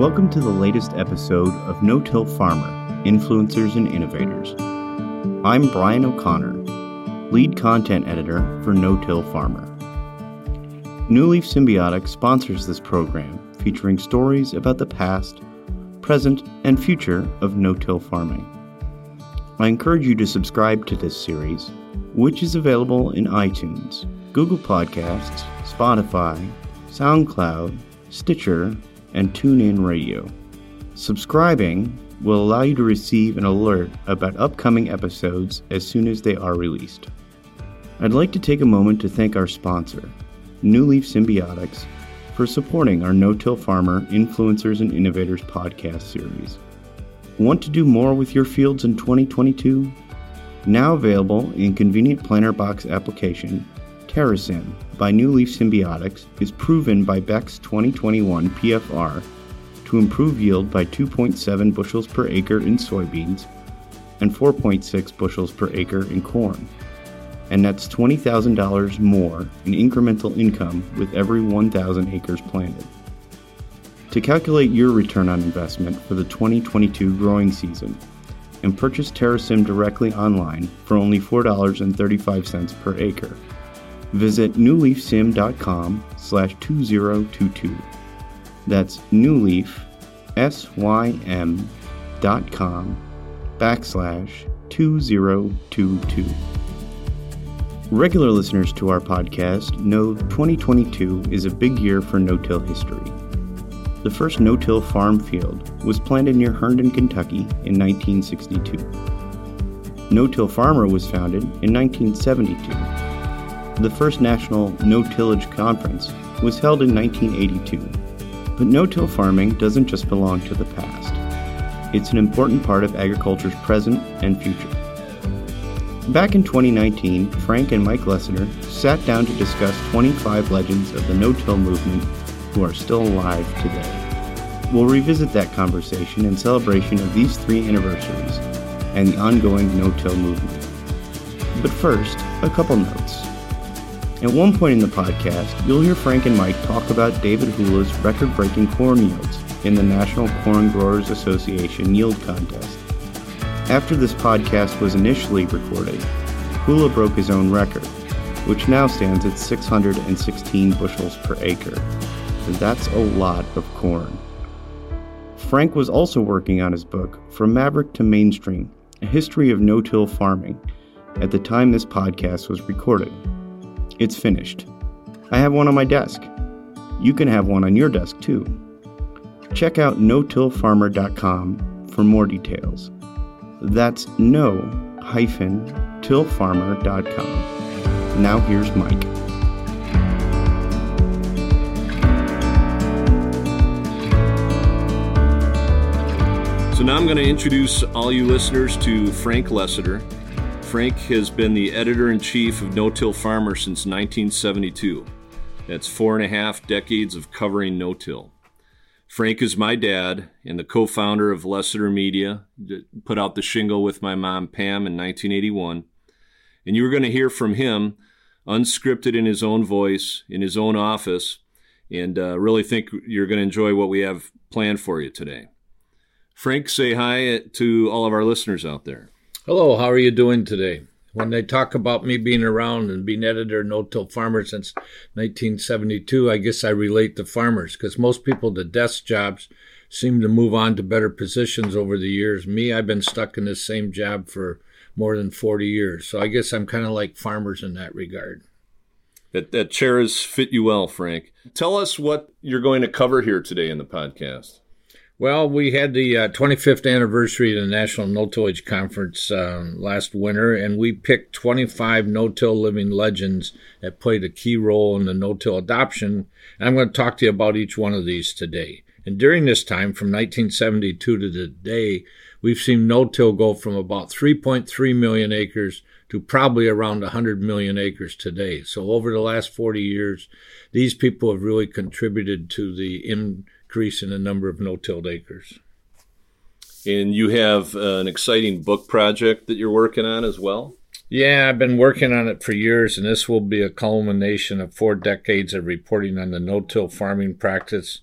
Welcome to the latest episode of No Till Farmer Influencers and Innovators. I'm Brian O'Connor, lead content editor for No Till Farmer. New Leaf Symbiotics sponsors this program featuring stories about the past, present, and future of no till farming. I encourage you to subscribe to this series, which is available in iTunes, Google Podcasts, Spotify, SoundCloud, Stitcher, and TuneIn Radio. Subscribing will allow you to receive an alert about upcoming episodes as soon as they are released. I'd like to take a moment to thank our sponsor, New Leaf Symbiotics, for supporting our No Till Farmer Influencers and Innovators podcast series. Want to do more with your fields in 2022? Now available in convenient planter box application, TerraSym by New Leaf Symbiotics is proven by Beck's 2021 PFR to improve yield by 2.7 bushels per acre in soybeans and 4.6 bushels per acre in corn. And that's $20,000 more in incremental income with every 1,000 acres planted. To calculate your return on investment for the 2022 growing season, and purchase TerraSym directly online for only $4.35 per acre visit newleafsym.com slash 2022. That's newleaf, S-Y-M dot com backslash 2022. Regular listeners to our podcast know 2022 is a big year for no-till history. The first no-till farm field was planted near Herndon, Kentucky in 1962. No-Till Farmer was founded in 1972 the first national no tillage conference was held in 1982. But no till farming doesn't just belong to the past, it's an important part of agriculture's present and future. Back in 2019, Frank and Mike Lessiter sat down to discuss 25 legends of the no till movement who are still alive today. We'll revisit that conversation in celebration of these three anniversaries and the ongoing no till movement. But first, a couple notes. At one point in the podcast, you'll hear Frank and Mike talk about David Hula's record breaking corn yields in the National Corn Growers Association Yield Contest. After this podcast was initially recorded, Hula broke his own record, which now stands at 616 bushels per acre. And that's a lot of corn. Frank was also working on his book, From Maverick to Mainstream A History of No Till Farming, at the time this podcast was recorded. It's finished. I have one on my desk. You can have one on your desk too. Check out no-tillfarmer.com for more details. That's no-tillfarmer.com. Now here's Mike. So now I'm going to introduce all you listeners to Frank Lessiter. Frank has been the editor in chief of No Till Farmer since 1972. That's four and a half decades of covering no till. Frank is my dad and the co founder of Lessiter Media, put out the shingle with my mom Pam in 1981. And you are going to hear from him unscripted in his own voice, in his own office, and uh, really think you're going to enjoy what we have planned for you today. Frank, say hi to all of our listeners out there. Hello, how are you doing today? When they talk about me being around and being editor no till farmer since 1972, I guess I relate to farmers because most people, the desk jobs, seem to move on to better positions over the years. Me, I've been stuck in this same job for more than 40 years. So I guess I'm kind of like farmers in that regard. That, that chair has fit you well, Frank. Tell us what you're going to cover here today in the podcast. Well, we had the uh, 25th anniversary of the National No-Tillage Conference uh, last winter, and we picked 25 no-till living legends that played a key role in the no-till adoption. And I'm going to talk to you about each one of these today. And during this time, from 1972 to today, we've seen no-till go from about 3.3 million acres to probably around 100 million acres today. So over the last 40 years, these people have really contributed to the in increase in the number of no-tilled acres. And you have uh, an exciting book project that you're working on as well? Yeah, I've been working on it for years, and this will be a culmination of four decades of reporting on the no till farming practice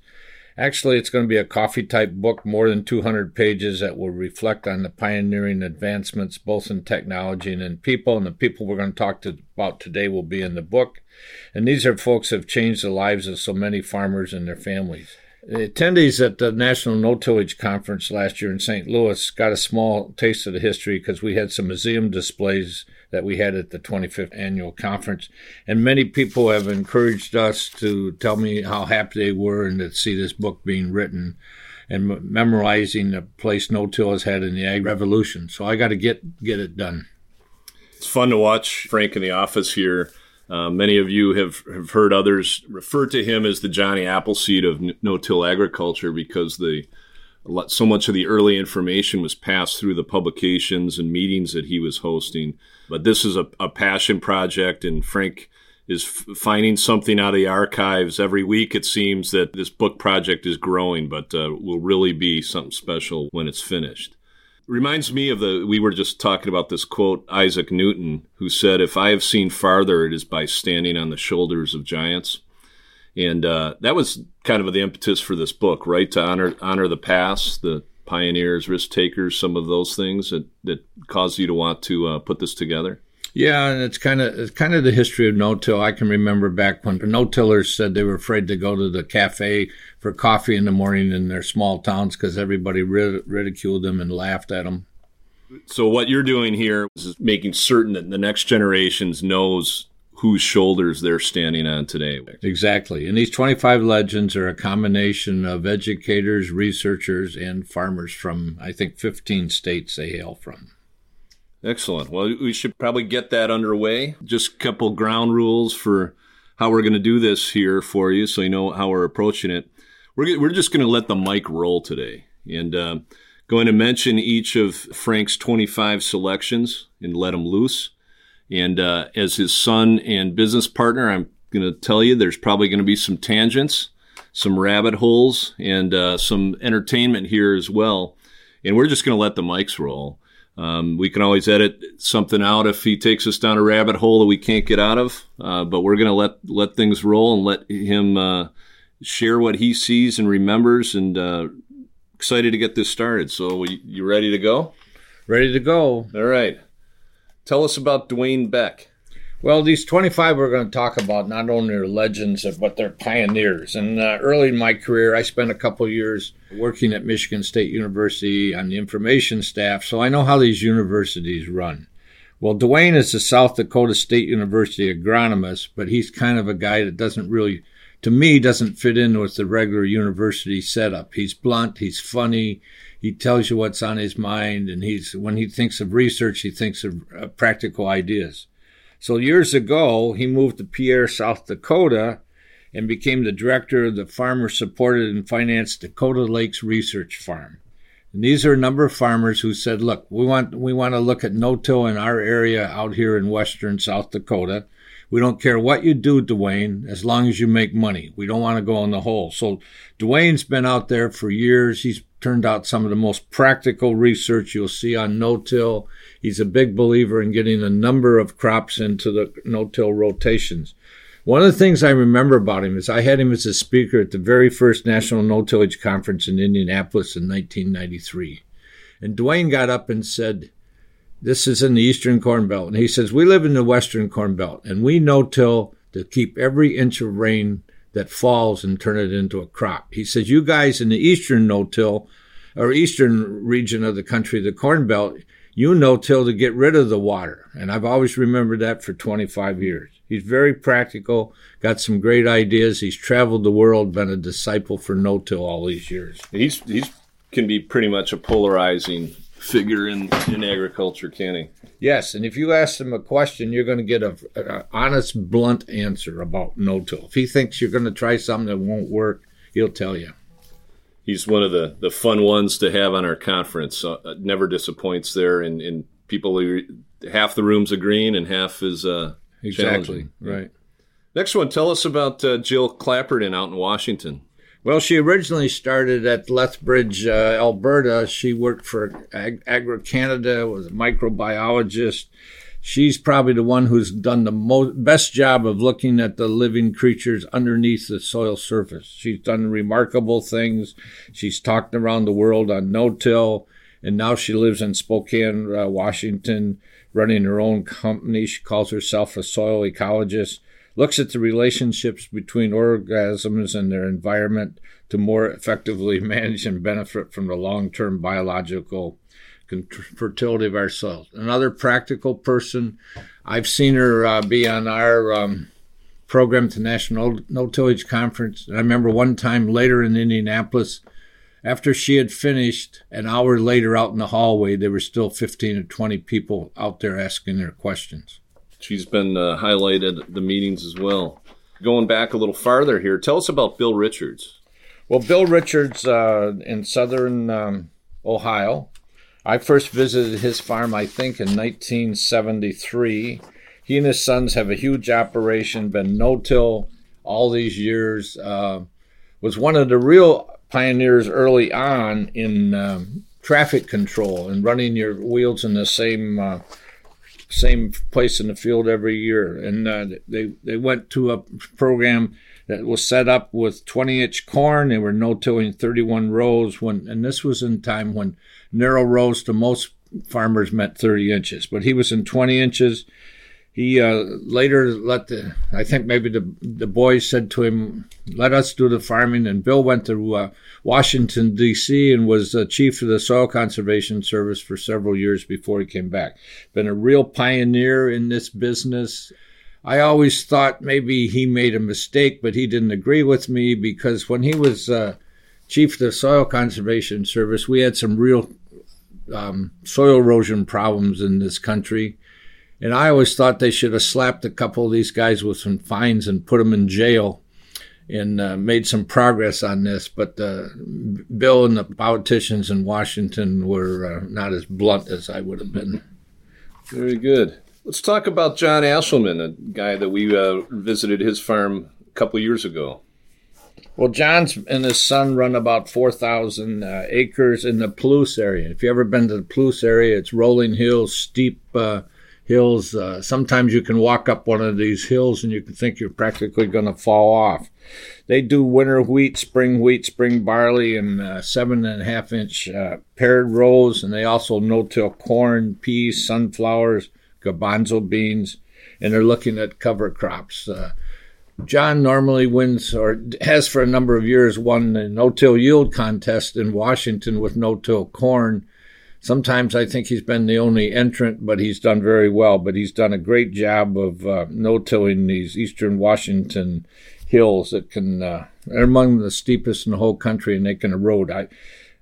Actually, it's going to be a coffee type book, more than 200 pages that will reflect on the pioneering advancements both in technology and in people. And the people we're going to talk to, about today will be in the book. And these are folks who have changed the lives of so many farmers and their families. The attendees at the National No Tillage Conference last year in St. Louis got a small taste of the history because we had some museum displays that we had at the 25th annual conference. And many people have encouraged us to tell me how happy they were and to see this book being written and memorizing the place no till has had in the ag revolution. So I got to get get it done. It's fun to watch Frank in the office here. Uh, many of you have, have heard others refer to him as the Johnny Appleseed of no-till agriculture because the so much of the early information was passed through the publications and meetings that he was hosting. But this is a, a passion project, and Frank is f- finding something out of the archives every week. It seems that this book project is growing, but uh, will really be something special when it's finished. Reminds me of the, we were just talking about this quote, Isaac Newton, who said, If I have seen farther, it is by standing on the shoulders of giants. And uh, that was kind of the impetus for this book, right? To honor honor the past, the pioneers, risk takers, some of those things that, that caused you to want to uh, put this together. Yeah, and it's kind of it's kind of the history of no-till. I can remember back when no-tillers said they were afraid to go to the cafe for coffee in the morning in their small towns because everybody ridiculed them and laughed at them. So what you're doing here is making certain that the next generations knows whose shoulders they're standing on today. Exactly. And these 25 legends are a combination of educators, researchers, and farmers from, I think, 15 states they hail from. Excellent. Well, we should probably get that underway. Just a couple ground rules for how we're going to do this here for you so you know how we're approaching it. We're, we're just going to let the mic roll today and uh, going to mention each of Frank's 25 selections and let them loose. And uh, as his son and business partner, I'm going to tell you there's probably going to be some tangents, some rabbit holes, and uh, some entertainment here as well. And we're just going to let the mics roll. Um, we can always edit something out if he takes us down a rabbit hole that we can't get out of. Uh, but we're going to let let things roll and let him uh, share what he sees and remembers. And uh, excited to get this started. So you ready to go? Ready to go. All right. Tell us about Dwayne Beck. Well, these 25 we're going to talk about not only are legends, but they're pioneers. And uh, early in my career, I spent a couple years working at Michigan State University on the information staff, so I know how these universities run. Well, Dwayne is a South Dakota State University agronomist, but he's kind of a guy that doesn't really, to me, doesn't fit in with the regular university setup. He's blunt, he's funny, he tells you what's on his mind, and he's when he thinks of research, he thinks of uh, practical ideas. So years ago, he moved to Pierre, South Dakota, and became the director of the farmer supported and financed Dakota Lakes Research Farm. And these are a number of farmers who said, "Look, we want we want to look at no-till in our area out here in western South Dakota." We don't care what you do, Dwayne, as long as you make money. We don't want to go in the hole. So Dwayne's been out there for years. He's turned out some of the most practical research you'll see on no-till. He's a big believer in getting a number of crops into the no-till rotations. One of the things I remember about him is I had him as a speaker at the very first National No-Tillage Conference in Indianapolis in 1993. And Dwayne got up and said, this is in the Eastern Corn Belt. And he says, we live in the Western Corn Belt and we no-till to keep every inch of rain that falls and turn it into a crop. He says, you guys in the eastern no-till or eastern region of the country, the Corn Belt, you no-till to get rid of the water. And I've always remembered that for 25 years. He's very practical, got some great ideas. He's traveled the world, been a disciple for no-till all these years. He's he's can be pretty much a polarizing figure in, in agriculture, can he? Yes, and if you ask him a question, you're going to get a, an honest, blunt answer about no-till. If he thinks you're going to try something that won't work, he'll tell you. He's one of the, the fun ones to have on our conference. Uh, never disappoints there, and, and people half the room's agreeing and half is uh, exactly right. Next one, tell us about uh, Jill Clapperton out in Washington. Well, she originally started at Lethbridge, uh, Alberta. She worked for Ag- Agri Canada, was a microbiologist. She's probably the one who's done the most, best job of looking at the living creatures underneath the soil surface. She's done remarkable things. She's talked around the world on no-till, and now she lives in Spokane, uh, Washington, running her own company. She calls herself a soil ecologist. Looks at the relationships between organisms and their environment to more effectively manage and benefit from the long-term biological fertility of our soil. Another practical person, I've seen her uh, be on our um, program to National No Tillage Conference. And I remember one time later in Indianapolis, after she had finished, an hour later out in the hallway, there were still 15 or 20 people out there asking their questions. She's been uh, highlighted at the meetings as well. Going back a little farther here, tell us about Bill Richards. Well, Bill Richards uh, in southern um, Ohio I first visited his farm, I think, in 1973. He and his sons have a huge operation, been no till all these years. Uh, was one of the real pioneers early on in um, traffic control and running your wheels in the same uh, same place in the field every year. And uh, they they went to a program that was set up with 20 inch corn. They were no tilling 31 rows when, and this was in time when narrow rows to most farmers meant 30 inches, but he was in 20 inches. He uh, later let the, I think maybe the the boys said to him, "Let us do the farming." And Bill went to uh, Washington D.C. and was uh, chief of the Soil Conservation Service for several years before he came back. Been a real pioneer in this business. I always thought maybe he made a mistake, but he didn't agree with me because when he was uh, chief of the Soil Conservation Service, we had some real um, soil erosion problems in this country. And I always thought they should have slapped a couple of these guys with some fines and put them in jail and uh, made some progress on this. But uh, Bill and the politicians in Washington were uh, not as blunt as I would have been. Very good. Let's talk about John Aeschliman, a guy that we uh, visited his farm a couple years ago. Well, John's and his son run about 4,000 uh, acres in the Palouse area. If you've ever been to the Palouse area, it's rolling hills, steep uh, hills. Uh, sometimes you can walk up one of these hills and you can think you're practically going to fall off. They do winter wheat, spring wheat, spring barley, and uh, seven and a half inch uh, paired rows. And they also no-till corn, peas, sunflowers, garbanzo beans, and they're looking at cover crops. John normally wins or has for a number of years won the no-till yield contest in Washington with no-till corn. Sometimes I think he's been the only entrant, but he's done very well. But he's done a great job of uh, no-tilling these eastern Washington hills that can uh, are among the steepest in the whole country, and they can erode. I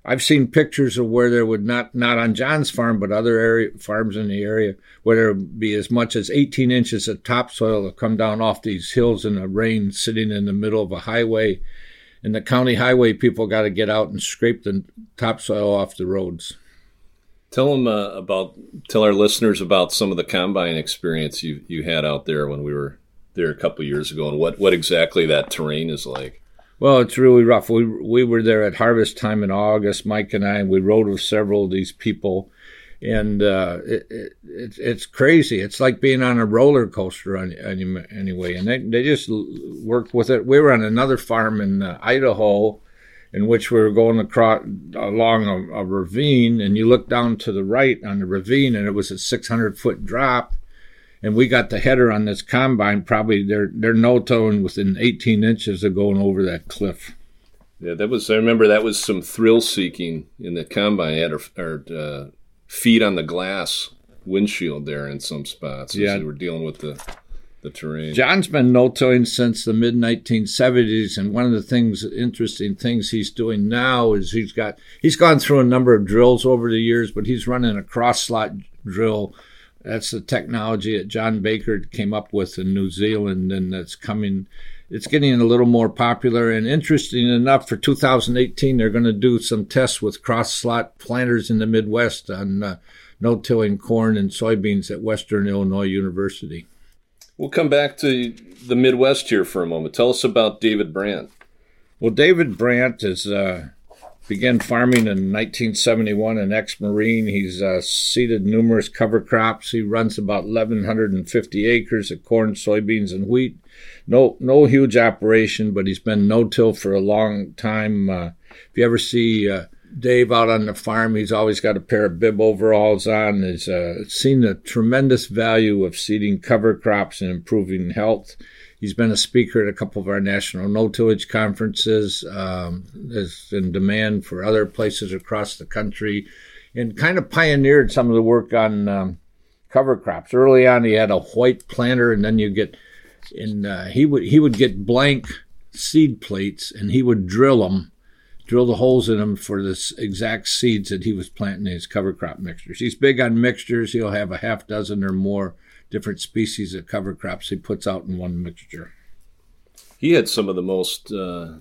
I've seen pictures of where there would not not on John's farm, but other area farms in the area where there would be as much as 18 inches of topsoil that come down off these hills in the rain, sitting in the middle of a highway. And the county highway people got to get out and scrape the topsoil off the roads. Tell them uh, about tell our listeners about some of the combine experience you you had out there when we were there a couple years ago, and what what exactly that terrain is like. Well, it's really rough. We we were there at harvest time in August. Mike and I we rode with several of these people, and uh, it, it, it's crazy. It's like being on a roller coaster on, anyway. And they they just worked with it. We were on another farm in uh, Idaho, in which we were going across along a, a ravine, and you look down to the right on the ravine, and it was a 600 foot drop and we got the header on this combine. Probably they're they're no towing within 18 inches of going over that cliff. Yeah, that was. I remember that was some thrill seeking in the combine. Had our, our uh, feet on the glass windshield there in some spots. Yeah, we were dealing with the the terrain. John's been no towing since the mid 1970s, and one of the things, interesting things he's doing now is he's got he's gone through a number of drills over the years, but he's running a cross slot drill that's the technology that John Baker came up with in New Zealand, and that's coming. It's getting a little more popular and interesting enough. For 2018, they're going to do some tests with cross slot planters in the Midwest on uh, no-tilling corn and soybeans at Western Illinois University. We'll come back to the Midwest here for a moment. Tell us about David Brandt. Well, David Brandt is uh, began farming in 1971, an ex-Marine. He's uh, seeded numerous cover crops. He runs about 1,150 acres of corn, soybeans, and wheat. No, no huge operation, but he's been no-till for a long time. Uh, if you ever see uh, Dave out on the farm, he's always got a pair of bib overalls on. He's uh, seen the tremendous value of seeding cover crops and improving health. He's been a speaker at a couple of our national no tillage conferences. Um, is in demand for other places across the country, and kind of pioneered some of the work on um, cover crops. Early on, he had a white planter, and then you get, and uh, he would he would get blank seed plates, and he would drill them, drill the holes in them for the exact seeds that he was planting in his cover crop mixtures. He's big on mixtures. He'll have a half dozen or more different species of cover crops he puts out in one mixture. He had some of the most uh,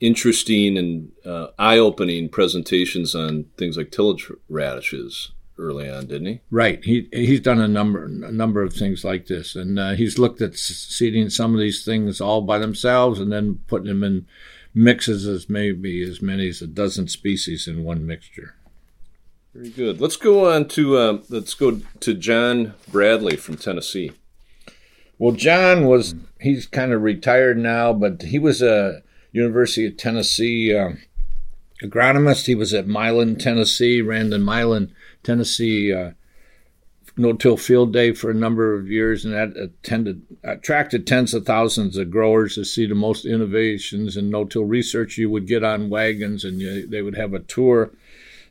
interesting and uh, eye-opening presentations on things like tillage radishes early on, didn't he? Right. He he's done a number a number of things like this, and uh, he's looked at seeding some of these things all by themselves, and then putting them in mixes as maybe as many as a dozen species in one mixture. Very good. Let's go on to uh, let's go to John Bradley from Tennessee. Well, John was he's kind of retired now, but he was a University of Tennessee uh, agronomist. He was at Milan, Tennessee, ran the Milan, Tennessee uh, no-till field day for a number of years, and that attended attracted tens of thousands of growers to see the most innovations in no-till research. You would get on wagons, and you, they would have a tour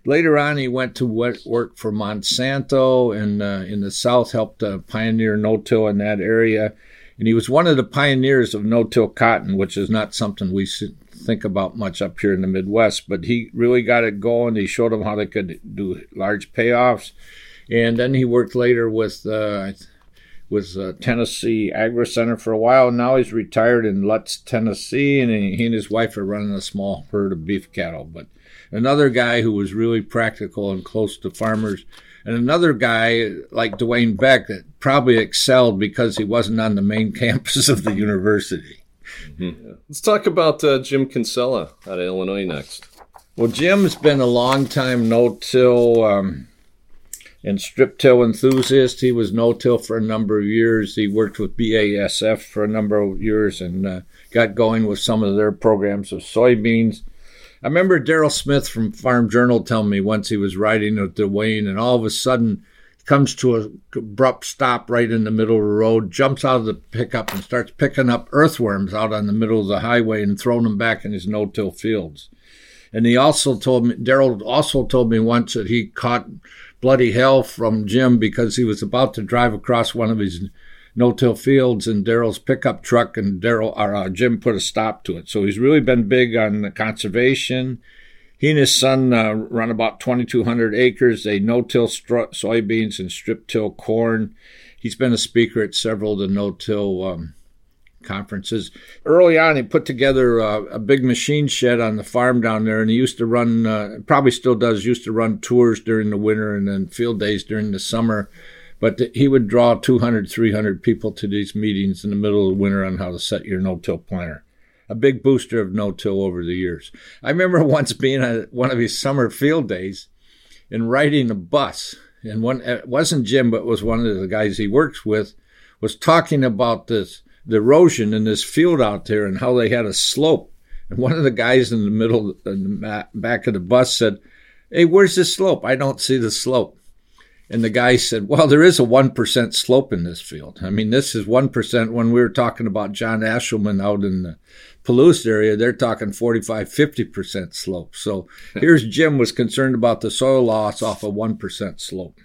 Later on, he went to work for Monsanto and uh, in the South, helped uh, pioneer no-till in that area. And he was one of the pioneers of no-till cotton, which is not something we think about much up here in the Midwest. But he really got it going. He showed them how they could do large payoffs. And then he worked later with uh, with uh, Tennessee Agri Center for a while. Now he's retired in Lutz, Tennessee, and he and his wife are running a small herd of beef cattle. But another guy who was really practical and close to farmers, and another guy like Dwayne Beck that probably excelled because he wasn't on the main campus of the university. Mm-hmm. Let's talk about uh, Jim Kinsella out of Illinois next. Well, Jim's been a long time no-till um, and strip-till enthusiast. He was no-till for a number of years. He worked with BASF for a number of years and uh, got going with some of their programs of soybeans. I remember Daryl Smith from Farm Journal telling me once he was riding with Dwayne, and all of a sudden comes to a abrupt stop right in the middle of the road, jumps out of the pickup and starts picking up earthworms out on the middle of the highway and throwing them back in his no-till fields. And he also told me, Daryl also told me once that he caught bloody hell from Jim because he was about to drive across one of his no-till fields and Daryl's pickup truck, and Daryl or uh, Jim put a stop to it. So he's really been big on conservation. He and his son uh, run about 2,200 acres. They no-till stro- soybeans and strip-till corn. He's been a speaker at several of the no-till um, conferences. Early on, he put together uh, a big machine shed on the farm down there, and he used to run, uh, probably still does, used to run tours during the winter and then field days during the summer but he would draw 200, 300 people to these meetings in the middle of winter on how to set your no-till planter. A big booster of no-till over the years. I remember once being at one of his summer field days and riding a bus, and one it wasn't Jim, but was one of the guys he works with, was talking about this the erosion in this field out there and how they had a slope. And one of the guys in the middle, in the back of the bus said, "Hey, where's the slope? I don't see the slope." And the guy said, Well, there is a 1% slope in this field. I mean, this is 1% when we were talking about John Aeschliman out in the Palouse area, they're talking 45, 50% slope. So here's Jim was concerned about the soil loss off a 1% slope.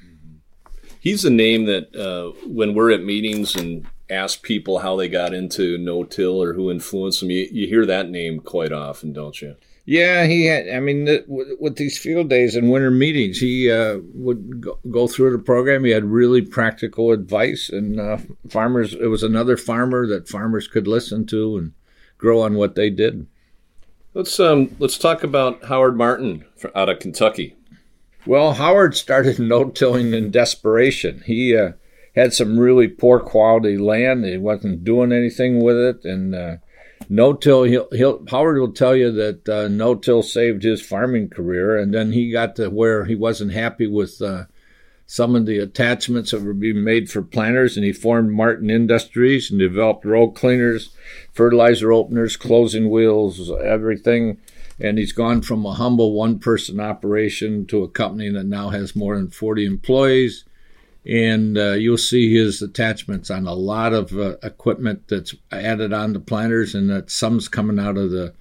He's a name that uh, when we're at meetings and ask people how they got into no till or who influenced them, you, you hear that name quite often, don't you? Yeah, he had. I mean, with, with, these field days and winter meetings, he uh, would go, go, through the program. He had really practical advice, and uh, farmers. It was another farmer that farmers could listen to and grow on what they did. Let's um let's talk about Howard Martin out of Kentucky. Well, Howard started no-tilling in desperation. He uh, had some really poor quality land. He wasn't doing anything with it, and uh, no till he'll, he'll Howard will tell you that uh, no till saved his farming career, and then he got to where he wasn't happy with uh, some of the attachments that were being made for planters, and he formed Martin Industries and developed roll cleaners, fertilizer openers, closing wheels, everything. And he's gone from a humble one person operation to a company that now has more than 40 employees. And uh, you'll see his attachments on a lot of uh, equipment that's added on the planters, and that some's coming out of the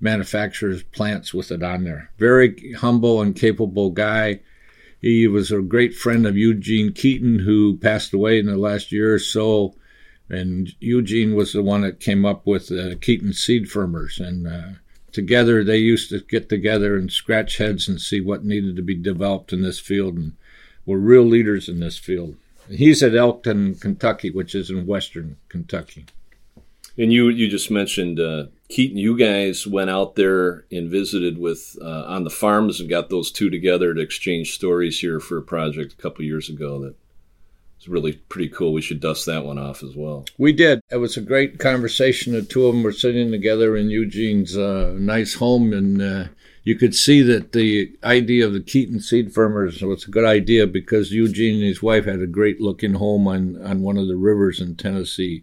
manufacturer's plants with it on there. Very humble and capable guy he was a great friend of Eugene Keeton, who passed away in the last year or so. And Eugene was the one that came up with uh, Keeton seed firmers. And uh, together they used to get together and scratch heads and see what needed to be developed in this field. And were real leaders in this field. He's at Elkton, Kentucky, which is in western Kentucky. And you you just mentioned uh, Keeton. You guys went out there and visited with uh, on the farms and got those two together to exchange stories here for a project a couple years ago. That was really pretty cool. We should dust that one off as well. We did. It was a great conversation. The two of them were sitting together in Eugene's uh, nice home, and uh, you could see that the idea of the Keeton seed firmers was a good idea because Eugene and his wife had a great looking home on on one of the rivers in Tennessee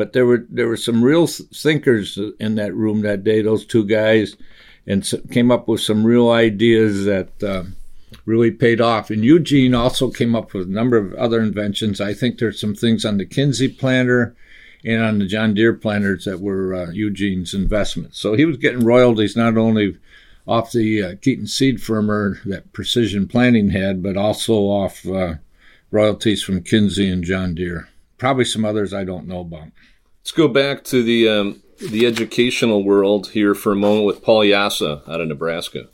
but there were there were some real thinkers in that room that day. Those two guys, and came up with some real ideas that uh, really paid off. And Eugene also came up with a number of other inventions. I think there's some things on the Kinze planter and on the John Deere planters that were uh, Eugene's investments. So he was getting royalties not only off the uh, Keeton seed firmer that Precision Planting had, but also off uh, royalties from Kinze and John Deere. Probably some others I don't know about. Let's go back to the um, the educational world here for a moment with Paul Jasa out of Nebraska.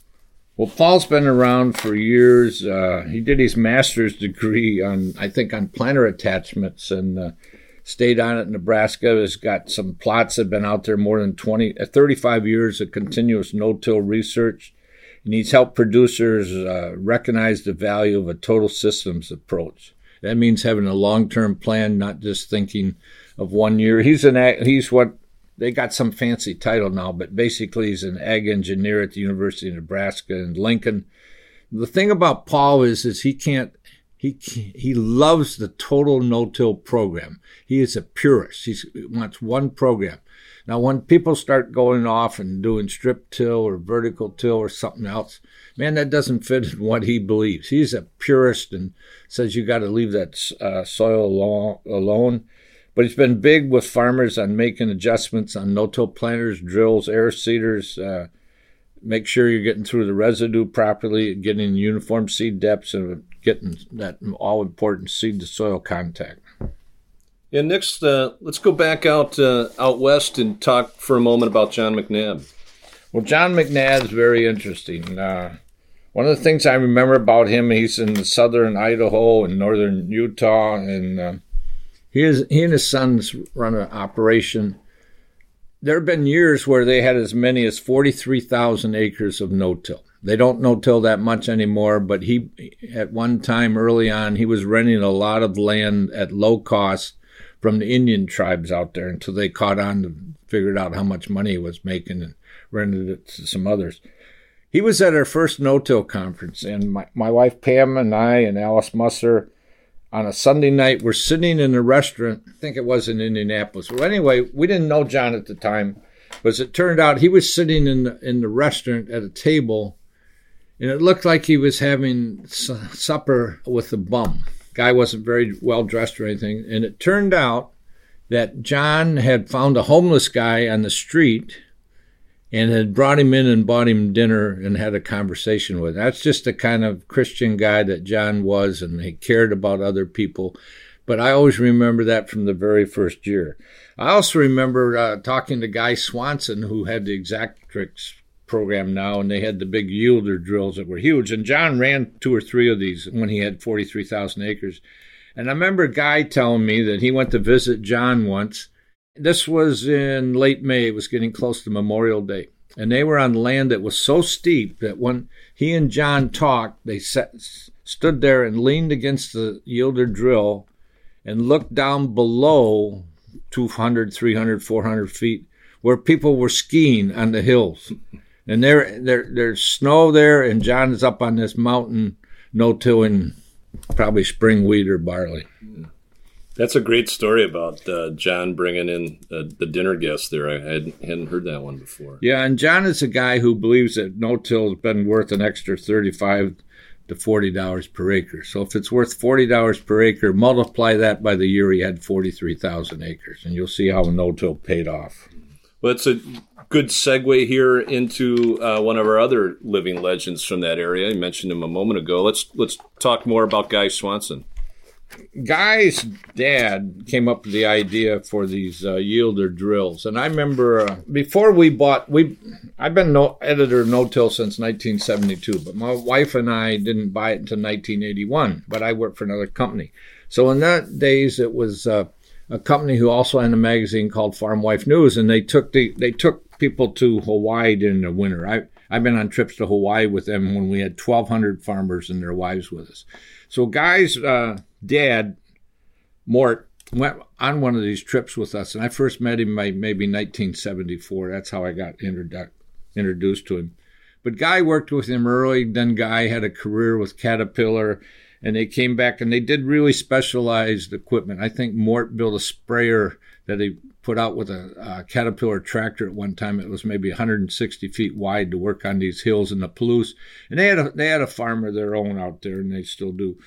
Well, Paul's been around for years. Uh, he did his master's degree on, I think, on planter attachments and uh, stayed on at Nebraska. Has got some plots that have been out there more than 20, uh, 35 years of continuous no-till research. And he's helped producers uh, recognize the value of a total systems approach. That means having a long-term plan, not just thinking of one year. He's an he's what they got some fancy title now, but basically he's an ag engineer at the University of Nebraska in Lincoln. The thing about Paul is is he can't he he loves the total no-till program. He is a purist. He's, he wants one program. Now, when people start going off and doing strip till or vertical till or something else, man, that doesn't fit in what he believes. He's a purist and says you got to leave that uh, soil alone. But he's been big with farmers on making adjustments on no-till planters, drills, air seeders. Uh, make sure you're getting through the residue properly, getting uniform seed depths, and getting that all important seed to soil contact. And next, uh, let's go back out uh, out west and talk for a moment about John McNabb. Well, John McNabb is very interesting. Uh, one of the things I remember about him, he's in southern Idaho and northern Utah, and uh, he, is, he and his sons run an operation. There have been years where they had as many as 43,000 acres of no-till. They don't no-till that much anymore, but he, at one time early on, he was renting a lot of land at low cost from the Indian tribes out there until they caught on and figured out how much money he was making and rented it to some others. He was at our first no-till conference, and my, my wife Pam and I and Alice Musser on a Sunday night. We're sitting in a restaurant. I think it was in Indianapolis. Well, anyway, we didn't know John at the time, but as it turned out, he was sitting in the, in the restaurant at a table, and it looked like he was having su- supper with a bum. Guy wasn't very well dressed or anything, and it turned out that John had found a homeless guy on the street and had brought him in and bought him dinner and had a conversation with. Him. That's just the kind of Christian guy that John was, and he cared about other people. But I always remember that from the very first year. I also remember uh, talking to Guy Swanson, who had the Exactrix program now, and they had the big yielder drills that were huge. And John ran two or three of these when he had 43,000 acres. And I remember Guy telling me that he went to visit John once this was in late May. It was getting close to Memorial Day. And they were on land that was so steep that when he and John talked, they sat, stood there and leaned against the yielder drill and looked down below 200, 300, 400 feet where people were skiing on the hills. And there, there, there's snow there, and John is up on this mountain, no-tilling probably spring wheat or barley. That's a great story about uh, John bringing in uh, the dinner guests there. I hadn't, hadn't, heard that one before. Yeah, and John is a guy who believes that no-till has been worth an extra thirty-five to forty dollars per acre. So if it's worth forty dollars per acre, multiply that by the year he had forty-three thousand acres, and you'll see how no-till paid off. Well, it's a good segue here into uh, one of our other living legends from that area. I mentioned him a moment ago. Let's let's talk more about Guy Swanson. Guy's dad came up with the idea for these uh, yielder drills, and I remember uh, before we bought we I've been no, editor of No Till since 1972, but my wife and I didn't buy it until 1981. But I worked for another company, so in that days it was uh, a company who also had a magazine called Farm Wife News, and they took the they took people to Hawaii during the winter. I I've been on trips to Hawaii with them when we had 1,200 farmers and their wives with us. So Guy's uh, dad, Mort, went on one of these trips with us, and I first met him by maybe 1974. That's how I got introdu- introduced to him. But Guy worked with him early. Then Guy had a career with Caterpillar, and they came back and they did really specialized equipment. I think Mort built a sprayer that he put out with a, a, Caterpillar tractor at one time. It was maybe 160 feet wide to work on these hills in the Palouse. And they had a, they had a farmer of their own out there, and they still do.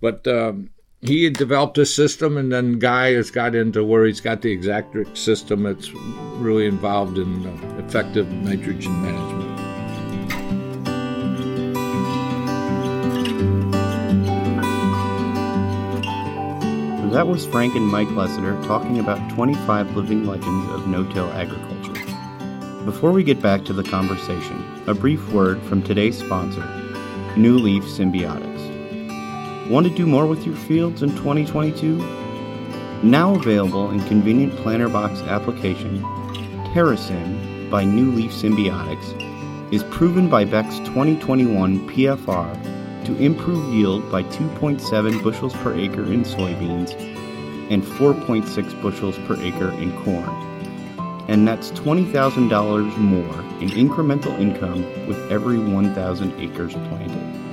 But um, he had developed a system, and then Guy has got into where he's got the Exactrix system that's really involved in uh, effective nitrogen management. That was Frank and Mike Lessiter talking about 25 living legends of no-till agriculture. Before we get back to the conversation, a brief word from today's sponsor, New Leaf Symbiotics. Want to do more with your fields in 2022? Now available in convenient planter box application, TerraSym by New Leaf Symbiotics is proven by Beck's 2021 PFR to improve yield by 2.7 bushels per acre in soybeans and 4.6 bushels per acre in corn. And that's $20,000 more in incremental income with every 1,000 acres planted.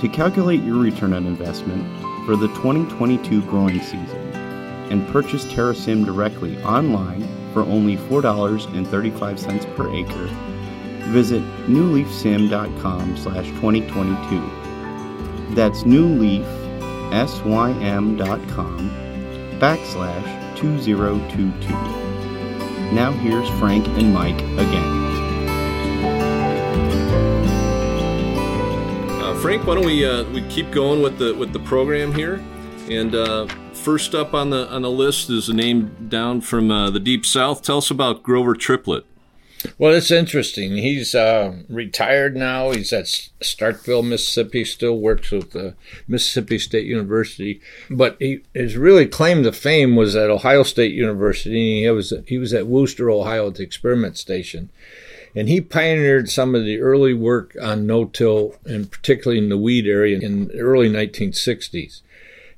To calculate your return on investment for the 2022 growing season and purchase TerraSym directly online for only $4.35 per acre, visit newleafsym.com slash 2022. That's newleafsym.com backslash 2022. Now here's Frank and Mike again. Frank, why don't we uh, we keep going with the with the program here? And uh, first up on the on the list is a name down from uh, the deep south. Tell us about Grover Triplett. Well, it's interesting. He's uh, retired now. He's at Starkville, Mississippi. Still works with the Mississippi State University, but he his really claim to fame was at Ohio State University. He was he was at Wooster, Ohio, at the experiment station and he pioneered some of the early work on no-till, and particularly in the weed area in the early 1960s.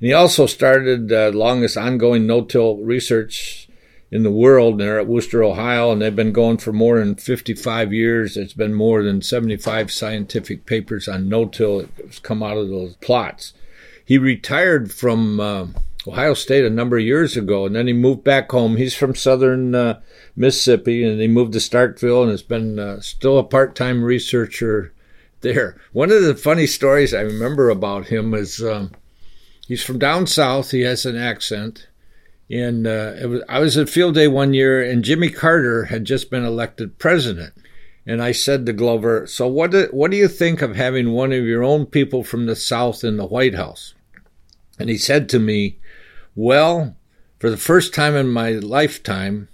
And he also started the longest ongoing no-till research in the world. They're at Wooster, Ohio, and they've been going for more than 55 years. It's been more than 75 scientific papers on no-till that's come out of those plots. He retired from uh, Ohio State a number of years ago, and then he moved back home. He's from southern uh, Mississippi, and he moved to Starkville and has been uh, still a part time researcher there. One of the funny stories I remember about him is um, he's from down south, he has an accent. And uh, was, I was at field day one year, and Jimmy Carter had just been elected president. And I said to Glover, So, what do, what do you think of having one of your own people from the South in the White House? And he said to me, Well, for the first time in my lifetime,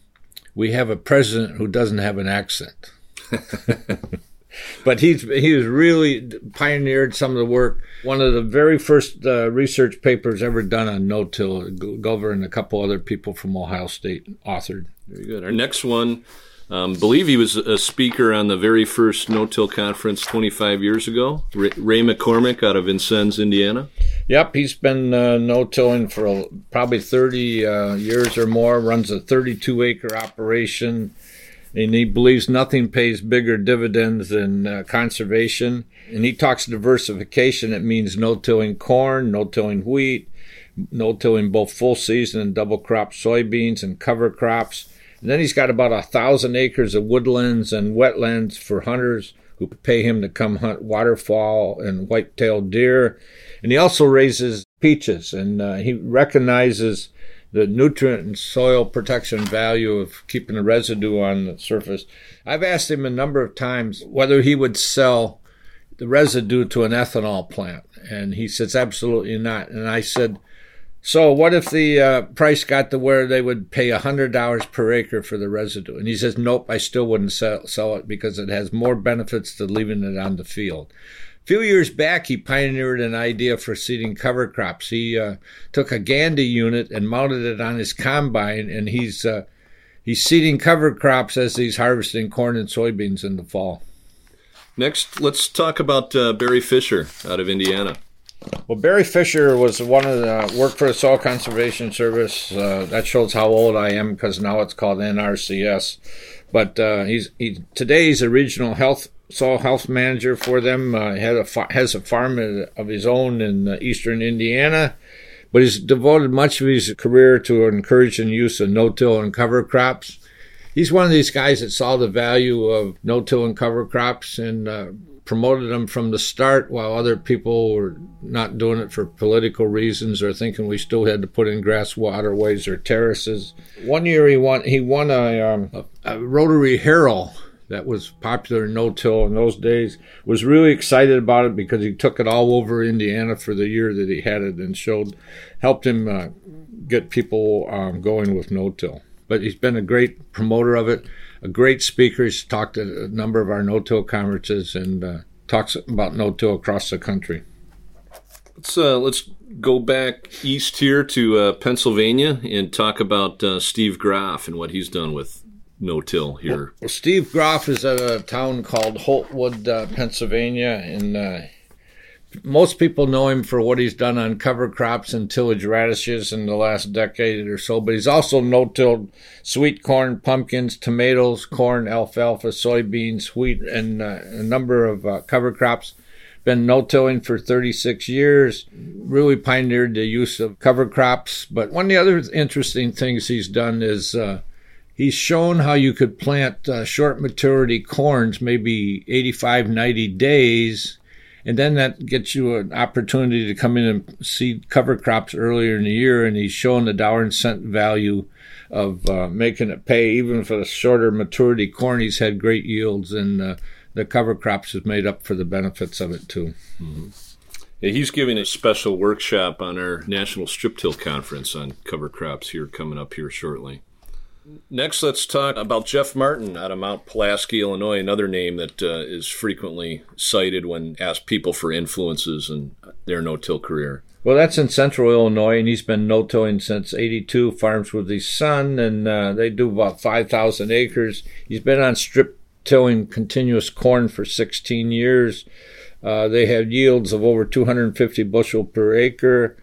we have a president who doesn't have an accent. but he's he's really pioneered some of the work. One of the very first uh, research papers ever done on no-till. Glover and a couple other people from Ohio State authored. Very good. Our next one, um, believe he was a speaker on the very first no-till conference 25 years ago. Ray McCormick out of Vincennes, Indiana. Yep, he's been uh, no-tilling for probably 30 uh, years or more. Runs a 32-acre operation, and he believes nothing pays bigger dividends than uh, conservation. And he talks diversification. It means no-tilling corn, no-tilling wheat, no-tilling both full season and double crop soybeans and cover crops. And then he's got about a thousand acres of woodlands and wetlands for hunters who pay him to come hunt waterfowl and white-tailed deer. And he also raises peaches, and uh, he recognizes the nutrient and soil protection value of keeping the residue on the surface. I've asked him a number of times whether he would sell the residue to an ethanol plant, and he says absolutely not. And I said, so what if the uh, price got to where they would pay hundred dollars per acre for the residue? And he says, nope, I still wouldn't sell, sell it because it has more benefits to leaving it on the field. A few years back, he pioneered an idea for seeding cover crops. He uh, took a Gandy unit and mounted it on his combine, and he's uh, he's seeding cover crops as he's harvesting corn and soybeans in the fall. Next, let's talk about uh, Barry Fisher out of Indiana. Well, Barry Fisher was one of the worked for the Soil Conservation Service. Uh, that shows how old I am because now it's called NRCS. But uh, he's he, today he's a regional health soil health manager for them. Uh, has a has a farm of his own in uh, eastern Indiana. But he's devoted much of his career to encouraging use of no-till and cover crops. He's one of these guys that saw the value of no-till and cover crops and uh, promoted them from the start while other people were not doing it for political reasons or thinking we still had to put in grass waterways or terraces. One year he won he won a, um, a, a rotary harrow that was popular in no-till in those days. Was really excited about it because he took it all over Indiana for the year that he had it and showed helped him uh, get people um, going with no-till. But he's been a great promoter of it a great speaker. He's talked at a number of our no-till conferences and uh, talks about no-till across the country. Let's uh, let's go back east here to uh, Pennsylvania and talk about uh, Steve Groff and what he's done with no-till here. Well, Steve Groff is at a town called Holtwood, uh, Pennsylvania, and uh, most people know him for what he's done on cover crops and tillage radishes in the last decade or so, but he's also no-tilled sweet corn, pumpkins, tomatoes, corn, alfalfa, soybeans, wheat, and uh, a number of uh, cover crops. Been no-tilling for 36 years. Really pioneered the use of cover crops. But one of the other interesting things he's done is uh, he's shown how you could plant uh, short maturity corns, maybe 85, 90 days and then that gets you an opportunity to come in and seed cover crops earlier in the year. And he's showing the dollar and cent value of uh, making it pay, even for the shorter maturity corn. He's had great yields, and uh, the cover crops has made up for the benefits of it too. Mm-hmm. Yeah, he's giving a special workshop on our National Strip Till Conference on cover crops here coming up here shortly. Next, let's talk about Jeff Martin out of Mount Pulaski, Illinois, another name that uh, is frequently cited when asked people for influences in their no-till career. Well, that's in central Illinois, and he's been no-tilling since 82, farms with his son, and uh, they do about 5,000 acres. He's been on strip tilling continuous corn for 16 years. Uh, they have yields of over 250 bushel per acre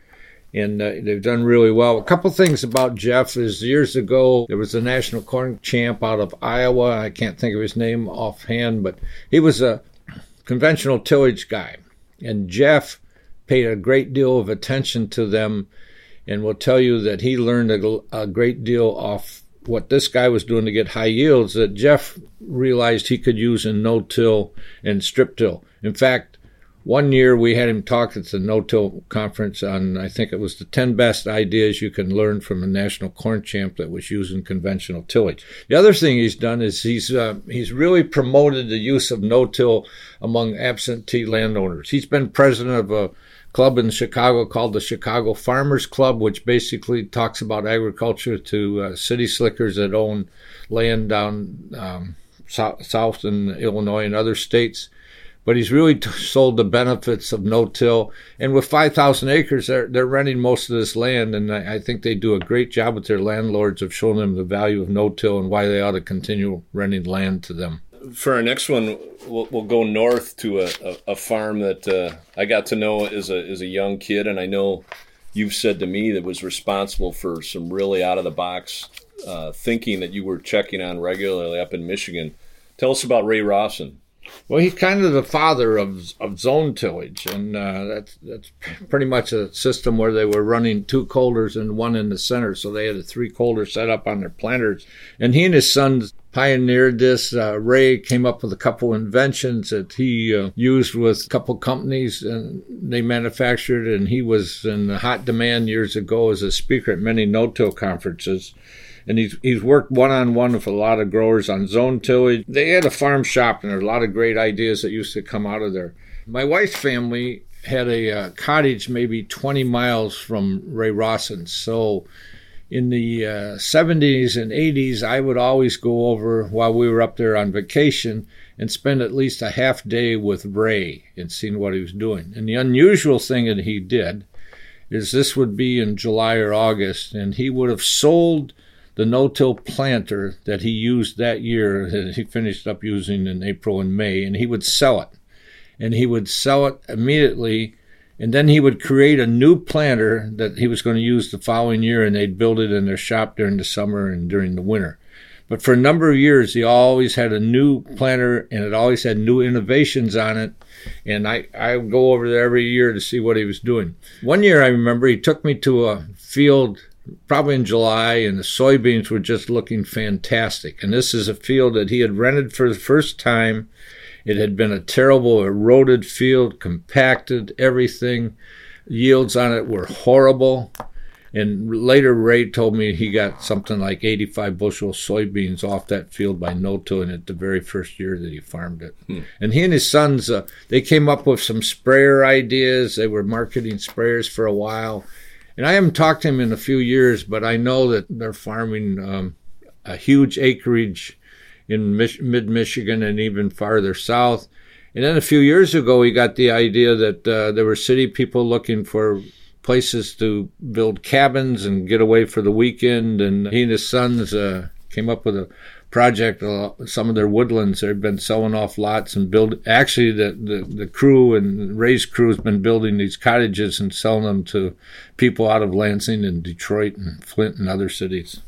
and uh, they've done really well. A couple things about Jeff is years ago there was a national corn champ out of Iowa. I can't think of his name offhand, but he was a conventional tillage guy, and Jeff paid a great deal of attention to them, and will tell you that he learned a, a great deal off what this guy was doing to get high yields that Jeff realized he could use in no-till and strip-till. In fact, one year we had him talk at the no-till conference on, I think it was the 10 best ideas you can learn from a national corn champ that was using conventional tillage. The other thing he's done is he's, uh, he's really promoted the use of no-till among absentee landowners. He's been president of a club in Chicago called the Chicago Farmers Club, which basically talks about agriculture to uh, city slickers that own land down um, south, south in Illinois and other states but he's really sold the benefits of no-till. And with 5,000 acres, they're, they're renting most of this land, and I, I, think they do a great job with their landlords of showing them the value of no-till and why they ought to continue renting land to them. for our next one, we'll, we'll go north to a, a, a farm that uh, I got to know as a as a young kid, and I know you've said to me that was responsible for some really out of the box uh, thinking that you were checking on regularly up in Michigan. Tell us about Ray Rawson. Well, he's kind of the father of of zone tillage, and uh, that's that's pretty much a system where they were running two coulters and one in the center, so they had a three coulter set up on their planters. And he and his sons pioneered this. Uh, Ray came up with a couple inventions that he uh, used with a couple companies, and they manufactured. And he was in hot demand years ago as a speaker at many no-till conferences and he's he's worked one on one with a lot of growers on zone tillage. They had a farm shop, and there's a lot of great ideas that used to come out of there. My wife's family had a uh, cottage maybe 20 miles from Ray Rawson's, so in the uh, 70s and 80s, I would always go over while we were up there on vacation and spend at least a half day with Ray and seeing what he was doing. And the unusual thing that he did is this would be in July or August, and he would have sold the no-till planter that he used that year that he finished up using in April and May, and he would sell it. And he would sell it immediately, and then he would create a new planter that he was going to use the following year, and they'd build it in their shop during the summer and during the winter. But for a number of years, he always had a new planter, and it always had new innovations on it. And I, I would go over there every year to see what he was doing. One year, I remember he took me to a field probably in July, and the soybeans were just looking fantastic. And this is a field that he had rented for the first time. It had been a terrible eroded field, compacted, everything. Yields on it were horrible. And later, Ray told me he got something like 85 bushel soybeans off that field by no-till in it the very first year that he farmed it. Hmm. And he and his sons, uh, they came up with some sprayer ideas. They were marketing sprayers for a while and I haven't talked to him in a few years, but I know that they're farming um, a huge acreage in Mich- mid Michigan and even farther south. And then a few years ago, he got the idea that uh, there were city people looking for places to build cabins and get away for the weekend. And he and his sons uh, came up with a project. Uh, some of their woodlands they've been selling off lots and build. Actually, the, the the crew and Ray's crew has been building these cottages and selling them to people out of Lansing and Detroit and Flint and other cities.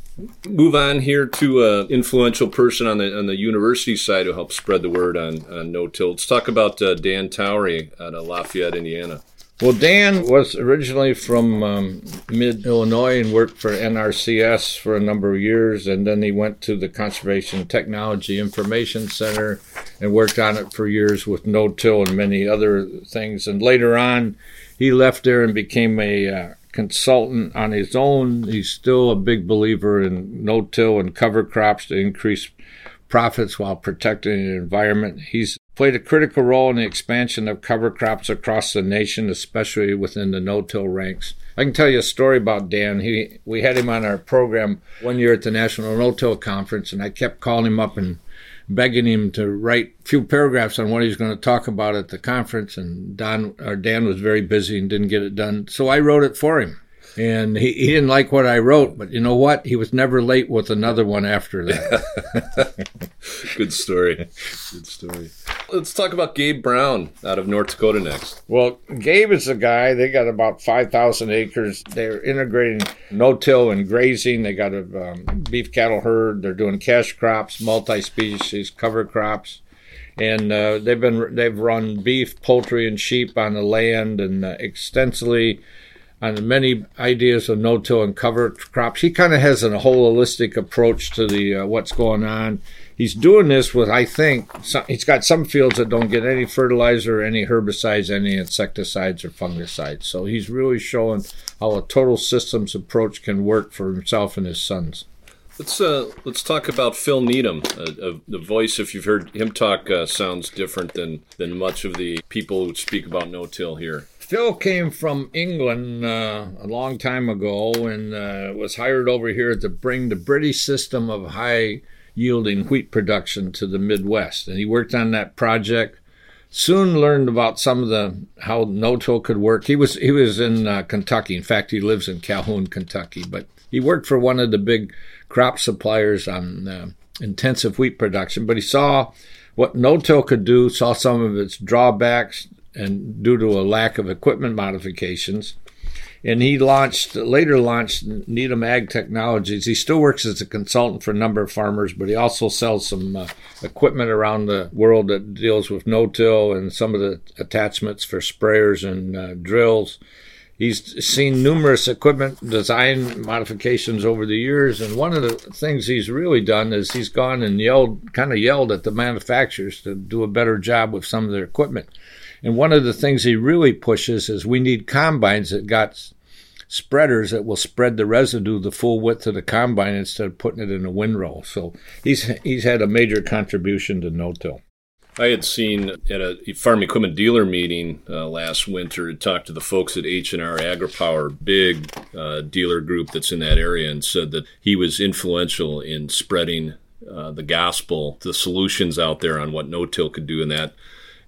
Move on here to an influential person on the on the university side who helped spread the word on, on no-till. Let's talk about uh, Dan Towery out of Lafayette, Indiana. Well, Dan was originally from um, mid Illinois and worked for NRCS for a number of years, and then he went to the Conservation Technology Information Center and worked on it for years with no till and many other things. And later on, he left there and became a uh, consultant on his own. He's still a big believer in no till and cover crops to increase profits while protecting the environment. He's played a critical role in the expansion of cover crops across the nation, especially within the no-till ranks. I can tell you a story about Dan. He we had him on our program one year at the National No-Till Conference, and I kept calling him up and begging him to write a few paragraphs on what he was going to talk about at the conference. And Don or Dan was very busy and didn't get it done, so I wrote it for him and he, he didn't like what I wrote, but you know what? He was never late with another one after that. Good story. Good story. Let's talk about Gabe Brown out of North Dakota next. Well, Gabe is a guy. They got about five thousand acres. They're integrating no-till and grazing. They got a um, beef cattle herd. They're doing cash crops, multi-species cover crops and uh, they've been they've run beef, poultry, and sheep on the land and uh, extensively on many ideas of no-till and cover crops. He kind of has a holistic approach to the uh, what's going on. He's doing this with, I think, some, he's got some fields that don't get any fertilizer, any herbicides, any insecticides or fungicides. So he's really showing how a total systems approach can work for himself and his sons. Let's uh, let's talk about Phil Needham. Uh, uh, the voice, if you've heard him talk, uh, sounds different than than much of the people who speak about no-till here. Phil came from England uh, a long time ago and uh, was hired over here to bring the British system of high yielding wheat production to the Midwest. And he worked on that project. Soon learned about some of the how no-till could work. He was he was in uh, Kentucky. In fact, he lives in Calhoun, Kentucky. But he worked for one of the big crop suppliers on uh, intensive wheat production. But he saw what no-till could do, saw some of its drawbacks, and due to a lack of equipment modifications. And he launched later launched Needham Ag Technologies. He still works as a consultant for a number of farmers, but he also sells some uh, equipment around the world that deals with no-till and some of the attachments for sprayers and uh, drills. He's seen numerous equipment design modifications over the years, and one of the things he's really done is he's gone and yelled, kind of yelled at the manufacturers to do a better job with some of their equipment. And one of the things he really pushes is we need combines that got spreaders that will spread the residue the full width of the combine instead of putting it in a windrow. So he's he's had a major contribution to no-till. I had seen at a farm equipment dealer meeting uh, last winter, talked to the folks at H&R AgriPower, big uh, dealer group that's in that area, and said that he was influential in spreading uh, the gospel, the solutions out there on what no-till could do in that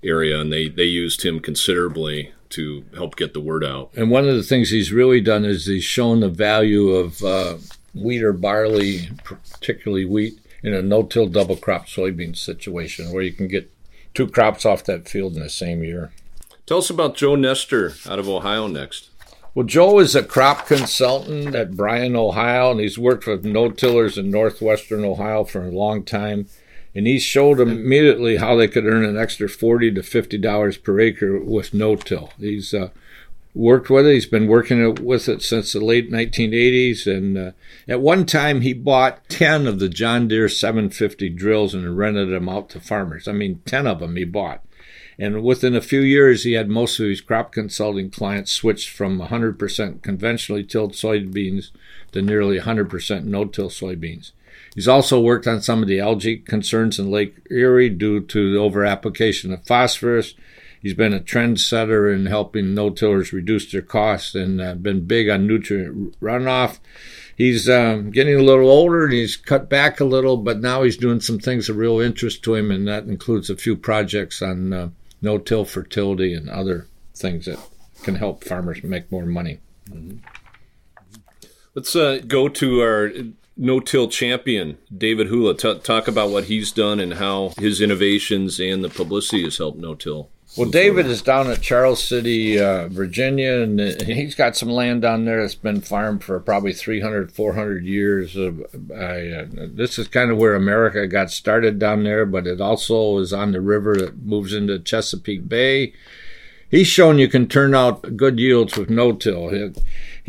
area, and they, they used him considerably to help get the word out. And one of the things he's really done is he's shown the value of uh, wheat or barley, particularly wheat, in a no-till double crop soybean situation where you can get two crops off that field in the same year. Tell us about Joe Nestor out of Ohio next. Well, Joe is a crop consultant at Bryan, Ohio, and he's worked with no-tillers in northwestern Ohio for a long time and he showed them immediately how they could earn an extra forty to fifty dollars per acre with no-till. He's uh, worked with it. He's been working with it since the late 1980s, and uh, at one time he bought ten of the John Deere 750 drills and rented them out to farmers. I mean, ten of them he bought. And within a few years, he had most of his crop consulting clients switched from 100% conventionally tilled soybeans to nearly 100% no-till soybeans. He's also worked on some of the algae concerns in Lake Erie due to the overapplication of phosphorus. He's been a trendsetter in helping no-tillers reduce their costs and uh, been big on nutrient runoff. He's um, getting a little older and he's cut back a little, but now he's doing some things of real interest to him, and that includes a few projects on uh, no-till fertility and other things that can help farmers make more money. Mm-hmm. Let's uh, go to our no-till champion, David Hula. T- talk about what he's done and how his innovations and the publicity has helped no-till. Well, David is down at Charles City, uh, Virginia, and he's got some land down there that's been farmed for probably 300, 400 years. Uh, I, uh, this is kind of where America got started down there, but it also is on the river that moves into Chesapeake Bay. He's shown you can turn out good yields with no-till.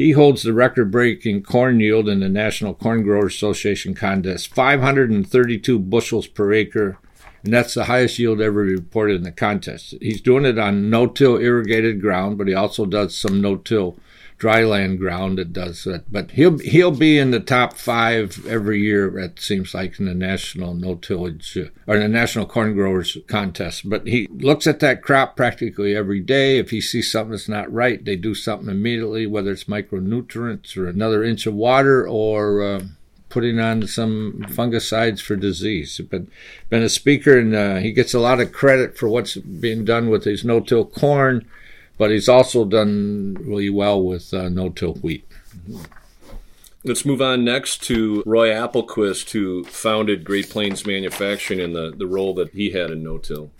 He holds the record breaking corn yield in the National Corn Growers Association contest 532 bushels per acre, and that's the highest yield ever reported in the contest. He's doing it on no till irrigated ground, but he also does some no till dryland ground that does that. But he'll he'll be in the top five every year. It seems like in the national no tillage uh, or the national corn growers contest. But he looks at that crop practically every day. If he sees something that's not right, they do something immediately, whether it's micronutrients or another inch of water or uh, putting on some fungicides for disease. But been a speaker, and uh, he gets a lot of credit for what's being done with his no-till corn but he's also done really well with uh, no-till wheat. Let's move on next to Roy Applequist, who founded Great Plains Manufacturing and the, the role that he had in no-till.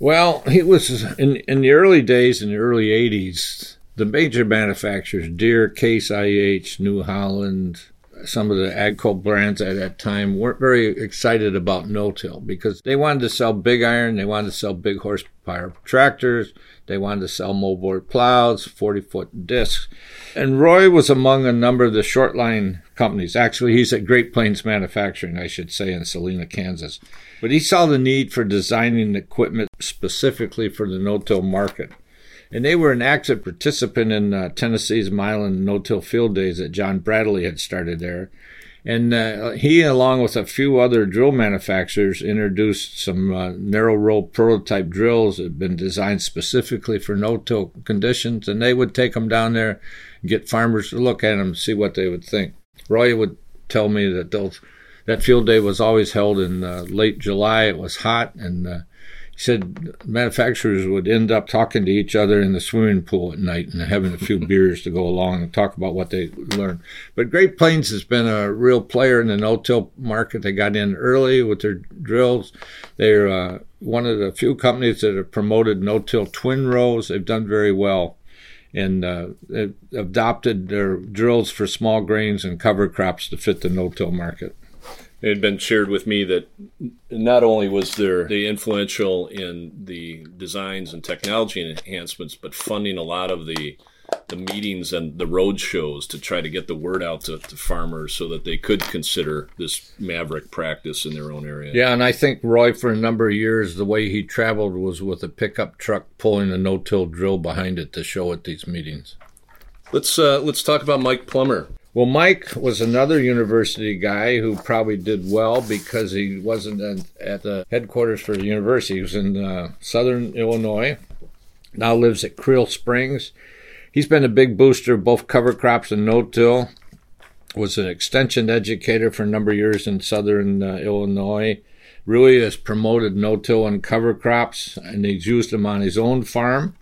Well, he was in in the early days, in the early '80s. The major manufacturers, Deere, Case IH, New Holland, some of the AGCO brands at that time weren't very excited about no-till because they wanted to sell big iron, they wanted to sell big horsepower tractors, they wanted to sell moldboard plows, 40 foot discs. And Roy was among a number of the short line companies. Actually, he's at Great Plains Manufacturing, I should say, in Salina, Kansas. But he saw the need for designing equipment specifically for the no-till market. And they were an active participant in uh, Tennessee's Milan no-till field days that John Bradley had started there. And uh, he, along with a few other drill manufacturers, introduced some uh, narrow row prototype drills that had been designed specifically for no-till conditions. And they would take them down there get farmers to look at them see what they would think. Roy would tell me that those, that field day was always held in uh, late July. It was hot, and uh, he said manufacturers would end up talking to each other in the swimming pool at night and having a few beers to go along and talk about what they learned. But Great Plains has been a real player in the no-till market. They got in early with their drills. They're uh, one of the few companies that have promoted no-till twin rows. They've done very well and uh, adopted their drills for small grains and cover crops to fit the no-till market it had been shared with me that not only was there the influential in the designs and technology enhancements, but funding a lot of the the meetings and the road shows to try to get the word out to, to, farmers so that they could consider this maverick practice in their own area. Yeah, and I think Roy, for a number of years, the way he traveled was with a pickup truck pulling a no-till drill behind it to show at these meetings. Let's uh, let's talk about Mike Plummer. Well, Mike was another university guy who probably did well because he wasn't at the headquarters for the university. He was in uh, southern Illinois, now lives at Creal Springs. He's been a big booster of both cover crops and no-till. Was an extension educator for a number of years in southern uh, Illinois. Really has promoted no-till and cover crops, and he's used them on his own farm.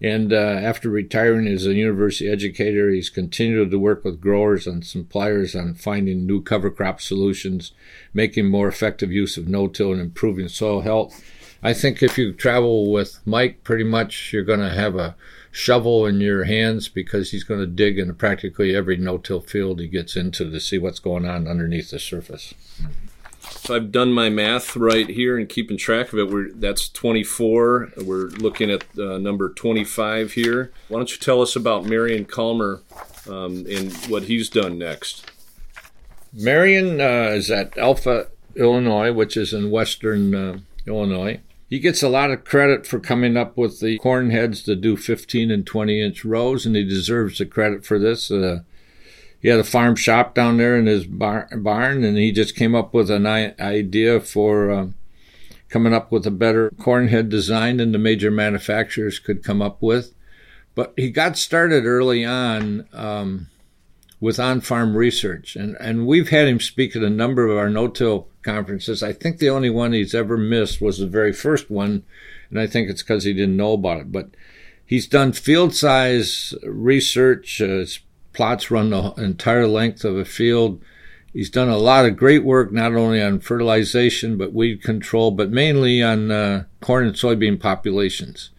And uh, after retiring as a university educator, he's continued to work with growers and suppliers on finding new cover crop solutions, making more effective use of no-till and improving soil health. I think if you travel with Mike, pretty much you're going to have a shovel in your hands because he's going to dig in practically every no-till field he gets into to see what's going on underneath the surface. So I've done my math right here and keeping track of it. We're that's 24. We're looking at uh, number 25 here. Why don't you tell us about Marion Calmer um, and what he's done next? Marion uh, is at Alpha, Illinois, which is in western uh, Illinois. He gets a lot of credit for coming up with the corn heads to do 15 and 20 inch rows, and he deserves the credit for this. Uh, he had a farm shop down there in his bar- barn, and he just came up with an idea for uh, coming up with a better cornhead design than the major manufacturers could come up with. But he got started early on um, with on-farm research, and and we've had him speak at a number of our no-till conferences. I think the only one he's ever missed was the very first one, and I think it's because he didn't know about it. But he's done field size research. Uh, plots run the entire length of a field. He's done a lot of great work, not only on fertilization, but weed control, but mainly on uh, corn and soybean populations.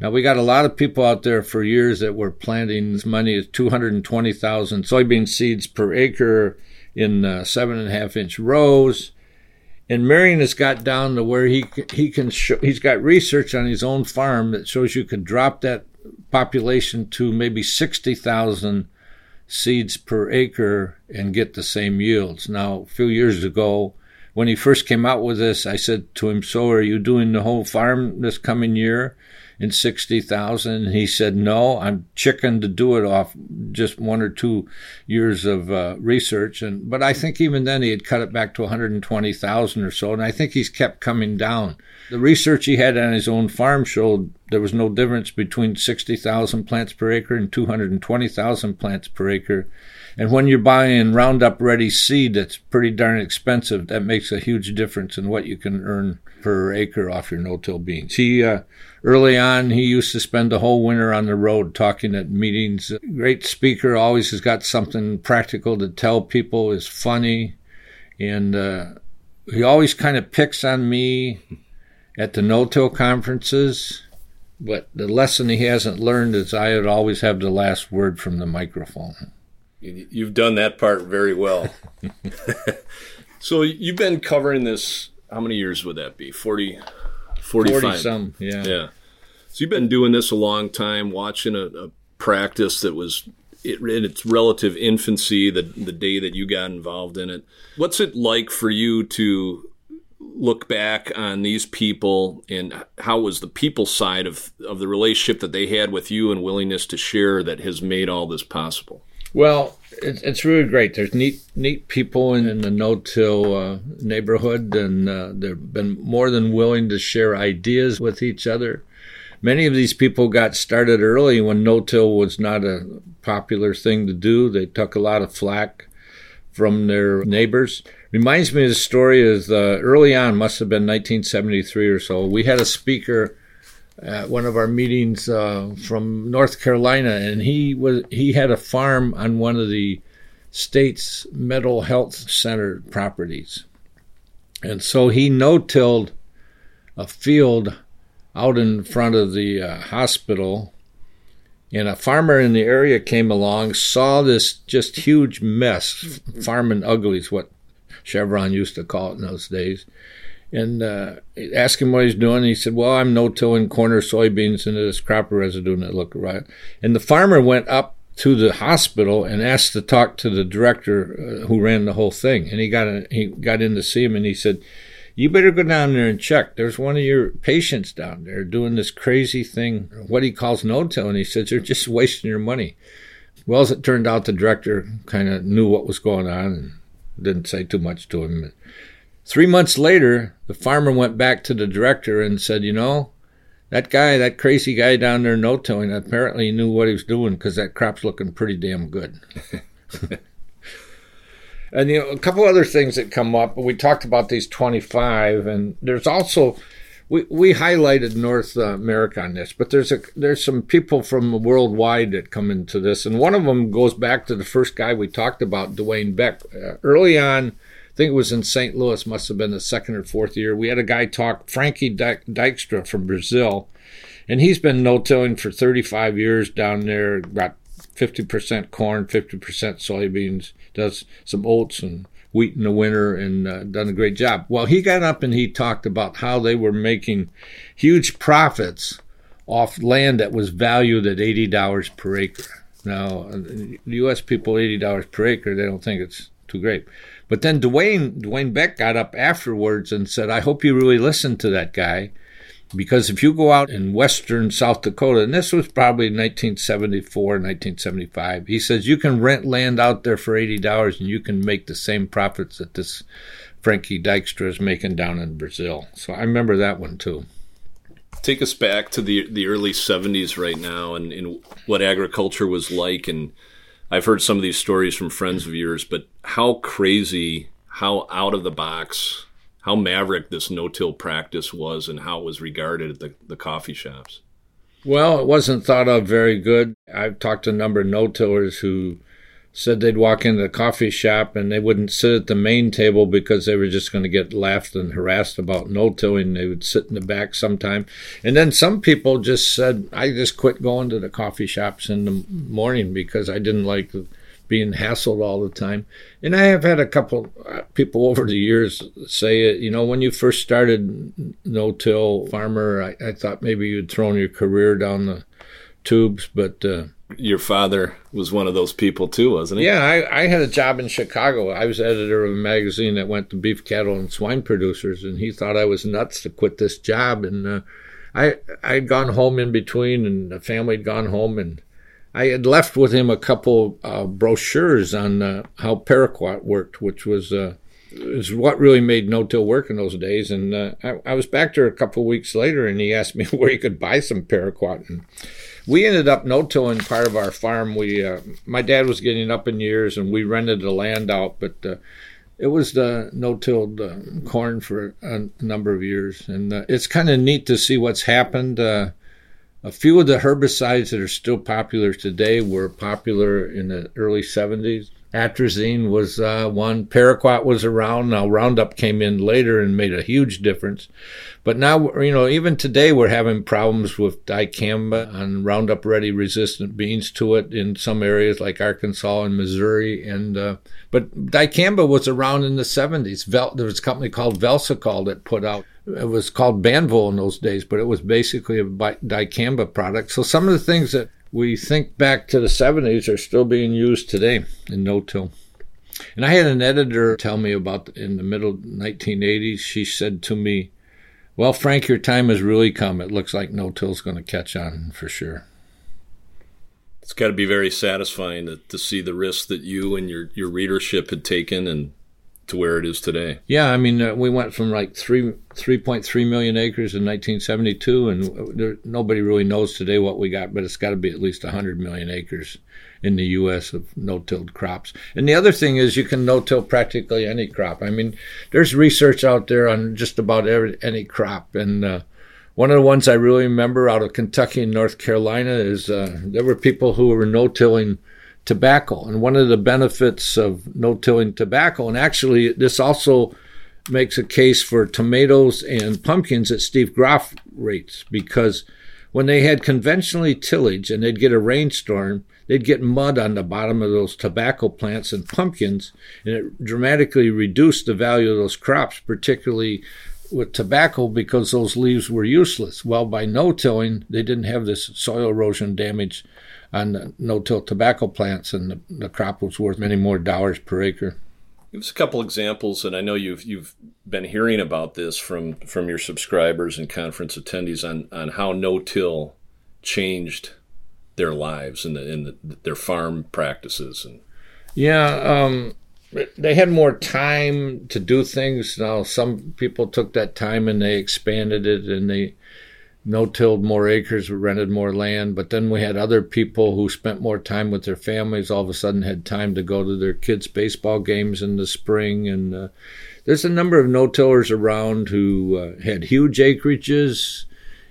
Now, we got a lot of people out there for years that were planting as many as 220,000 soybean seeds per acre in uh, seven and a half inch rows. And Marion has got down to where he he can show, he's got research on his own farm that shows you could drop that population to maybe 60,000 seeds per acre and get the same yields. Now, a few years ago, when he first came out with this, I said to him, So are you doing the whole farm this coming year? In 60,000. He said, no, I'm chicken to do it off just one or two years of uh, research. And, but I think even then he had cut it back to 120,000 or so. And I think he's kept coming down. The research he had on his own farm showed there was no difference between 60,000 plants per acre and 220,000 plants per acre. And when you're buying Roundup Ready seed that's pretty darn expensive, that makes a huge difference in what you can earn per acre off your no-till beans. He uh, early on he used to spend the whole winter on the road talking at meetings. Great speaker, always has got something practical to tell people. Is funny, and uh, he always kind of picks on me at the no-till conferences. But the lesson he hasn't learned is I would always have the last word from the microphone. You've done that part very well. so you've been covering this. How many years would that be? 40, 45? 40 some, yeah. Yeah. So you've been doing this a long time, watching a, a practice that was in its relative infancy, the, the day that you got involved in it. What's it like for you to look back on these people and how was the people side of, of the relationship that they had with you and willingness to share that has made all this possible? Well, it, it's really great. There's neat, neat people in, in the no-till uh, neighborhood, and uh, they've been more than willing to share ideas with each other. Many of these people got started early when no-till was not a popular thing to do. They took a lot of flack from their neighbors. reminds me of the story is uh, early on, must have been 1973 or so. We had a speaker at one of our meetings uh, from North Carolina, and he was he had a farm on one of the state's mental health center properties, and so he no-tilled a field out in front of the uh, hospital. And a farmer in the area came along, saw this just huge mess. Farming ugly is what Chevron used to call it in those days and uh, asked him what he's doing. He said, "Well, I'm no-tilling corner soybeans into this crop residue and it looked right." And the farmer went up to the hospital and asked to talk to the director uh, who ran the whole thing. And he got a, he got in to see him, and he said, "You better go down there and check. There's one of your patients down there doing this crazy thing, what he calls no-tilling." He says, "They're just wasting your money." Well, as it turned out, the director kind of knew what was going on and didn't say too much to him. Three months later, the farmer went back to the director and said, You know, that guy, that crazy guy down there no tilling, apparently he knew what he was doing because that crop's looking pretty damn good. and, you know, a couple other things that come up. We talked about these 25, and there's also. We, we highlighted North America on this, but there's a there's some people from worldwide that come into this, and one of them goes back to the first guy we talked about, Dwayne Beck. Uh, early on, I think it was in St. Louis, must have been the second or fourth year. We had a guy talk, Frankie Dykstra from Brazil, and he's been no-tilling for 35 years down there, got 50% corn, 50% soybeans, does some oats and wheat in the winter and uh, done a great job. Well, he got up and he talked about how they were making huge profits off land that was valued at $80 per acre. Now, U.S. people, $80 per acre, they don't think it's too great. But then Dwayne Dwayne Beck got up afterwards and said, "I hope you really listened to that guy." Because if you go out in western South Dakota, and this was probably 1974, 1975, he says you can rent land out there for $80 and you can make the same profits that this Frankie Dykstra is making down in Brazil. So I remember that one too. Take us back to the the early 70s right now and, and what agriculture was like and I've heard some of these stories from friends of yours, but how crazy, how out of the box, how maverick this no-till practice was, and how it was regarded at the, the coffee shops. Well, it wasn't thought of very good. I've talked to a number of no-tillers who said they'd walk into the coffee shop and they wouldn't sit at the main table because they were just going to get laughed and harassed about no-tilling. They would sit in the back sometime. And then some people just said, I just quit going to the coffee shops in the morning because I didn't like being hassled all the time. And I have had a couple uh, people over the years say, it, you know, when you first started no-till farmer, I, I thought maybe you'd thrown your career down the tubes, but uh, your father was one of those people too, wasn't he? Yeah, I, I, had a job in Chicago. I was editor of a magazine that went to beef, cattle, and swine producers, and he thought I was nuts to quit this job. And uh, I I'd gone home in between, and the family had gone home, and I had left with him a couple uh, brochures on uh, how paraquat worked, which was uh, is what really made no-till work in those days. And uh, I, I, was back there a couple weeks later, and he asked me where he could buy some paraquat. And we ended up no-tilling part of our farm. We, uh, my dad was getting up in years, and we rented the land out, but uh, it was the no-tilled corn for a number of years, and it's kind of neat to see what's happened. A few of the herbicides that are still popular today were popular in the early 70s Atrazine was uh, one. Paraquat was around. Now Roundup came in later and made a huge difference. But now, you know, even today we're having problems with dicamba and Roundup Ready resistant beans to it in some areas like Arkansas and Missouri. And uh, but dicamba was around in the 70s. Vel- there was a company called Velsicol that put out. It was called Banvel in those days, but it was basically a dicamba product. So some of the things that we think back to the 70s are still being used today in no-till. And I had an editor tell me about in the middle 1980s. She said to me, "Well, Frank, your time has really come. It looks like no-till's going to catch on for sure." It's got to be very satisfying to, to see the risks that you and your, your readership had taken and to where it is today. Yeah, I mean, uh, we went from like three three point three million acres in 1972, and there, nobody really knows today what we got, but it's got to be at least 100 million acres in the U.S. of no-tilled crops. And the other thing is, you can no-till practically any crop. I mean, there's research out there on just about every, any crop, and uh, one of the ones I really remember out of Kentucky and North Carolina is uh, there were people who were no-tilling tobacco. And one of the benefits of no tilling tobacco, and actually, this also makes a case for tomatoes and pumpkins at Steve Groff rates because when they had conventionally tillage and they'd get a rainstorm, they'd get mud on the bottom of those tobacco plants and pumpkins, and it dramatically reduced the value of those crops, particularly with tobacco because those leaves were useless. Well, by no tilling, they didn't have this soil erosion damage on no-till tobacco plants, and the, the crop was worth many more dollars per acre. Give us a couple examples, and I know you've you've been hearing about this from from your subscribers and conference attendees on on how no-till changed their lives and the, in the, their farm practices and yeah um, they had more time to do things now some people took that time and they expanded it and they no-tilled more acres, we rented more land. But then we had other people who spent more time with their families. All of a sudden, had time to go to their kids' baseball games in the spring. And uh, there's a number of no-tillers around who uh, had huge acreages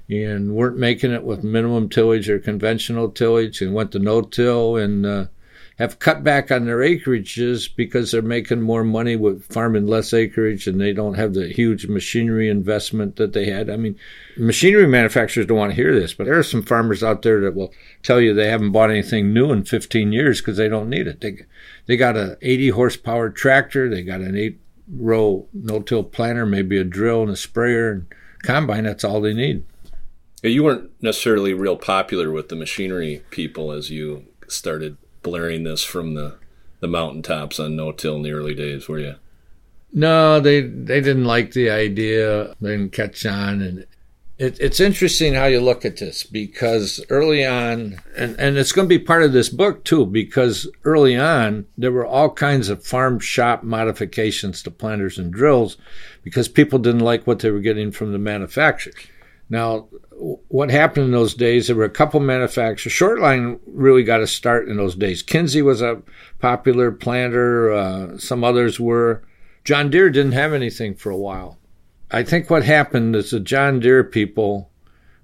and weren't making it with minimum tillage or conventional tillage, and went to no-till and uh, have cut back on their acreages because they're making more money with farming less acreage and they don't have the huge machinery investment that they had. I mean, machinery manufacturers don't want to hear this, but there are some farmers out there that will tell you they haven't bought anything new in 15 years because they don't need it. They they got an 80 horsepower tractor, they got an eight row no-till planter, maybe a drill and a sprayer and combine. That's all they need. You weren't necessarily real popular with the machinery people as you started blaring this from the the mountaintops on no till in the early days, were you? No, they they didn't like the idea. They didn't catch on, and it, it's interesting how you look at this because early on, and and it's going to be part of this book too, because early on there were all kinds of farm shop modifications to planters and drills, because people didn't like what they were getting from the manufacturers. Now, what happened in those days, there were a couple manufacturers. Shortline really got a start in those days. Kinze was a popular planter, uh, some others were. John Deere didn't have anything for a while. I think what happened is the John Deere people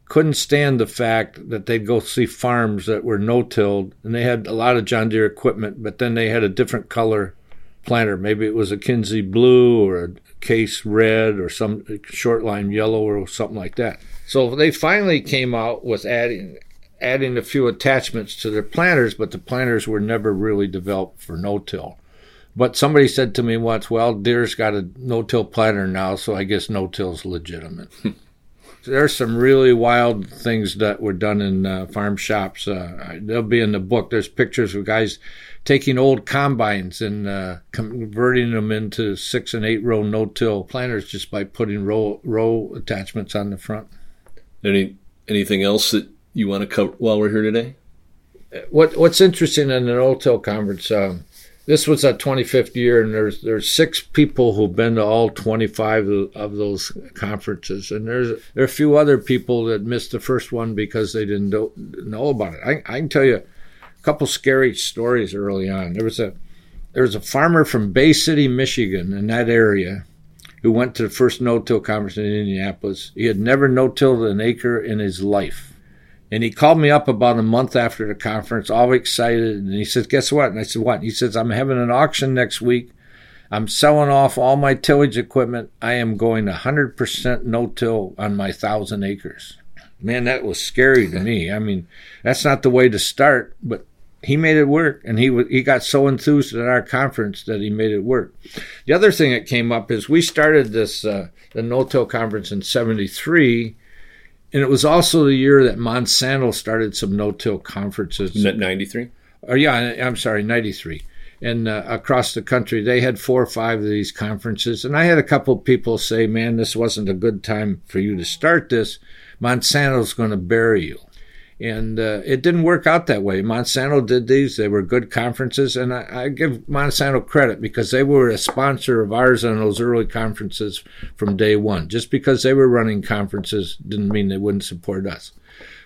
couldn't stand the fact that they'd go see farms that were no-tilled, and they had a lot of John Deere equipment, but then they had a different color planter. Maybe it was a Kinze blue or a Case red or some Shortline yellow or something like that. So they finally came out with adding adding a few attachments to their planters, but the planters were never really developed for no-till. But somebody said to me once, "Well, Deere's got a no-till planter now, so I guess no-till's legitimate." There's some really wild things that were done in uh, farm shops. Uh, they'll be in the book. There's pictures of guys taking old combines and uh, converting them into six and eight row no-till planters just by putting row row attachments on the front. Any anything else that you want to cover while we're here today? What What's interesting in an no-till conference? Um, this was our 25th year, and there's there's six people who've been to all 25 of those conferences, and there's there are a few other people that missed the first one because they didn't know, know about it. I, I can tell you a couple scary stories early on. There was a there was a farmer from Bay City, Michigan, in that area, who went to the first no-till conference in Indianapolis. He had never no-tilled an acre in his life. And he called me up about a month after the conference, all excited. And he says, Guess what? And I said, What? And he says, I'm having an auction next week. I'm selling off all my tillage equipment. I am going 100% no till on my thousand acres. Man, that was scary to me. I mean, that's not the way to start, but he made it work, and he he got so enthused at our conference that he made it work. The other thing that came up is we started this uh, the No-Till conference in '73, and it was also the year that Monsanto started some no-till conferences. '93. Or yeah, I'm sorry, '93. And uh, across the country, they had four or five of these conferences, and I had a couple of people say, "Man, this wasn't a good time for you to start this. Monsanto's going to bury you." And uh, it didn't work out that way. Monsanto did these. They were good conferences. And I, I, give Monsanto credit because they were a sponsor of ours on those early conferences from day one. Just because they were running conferences didn't mean they wouldn't support us.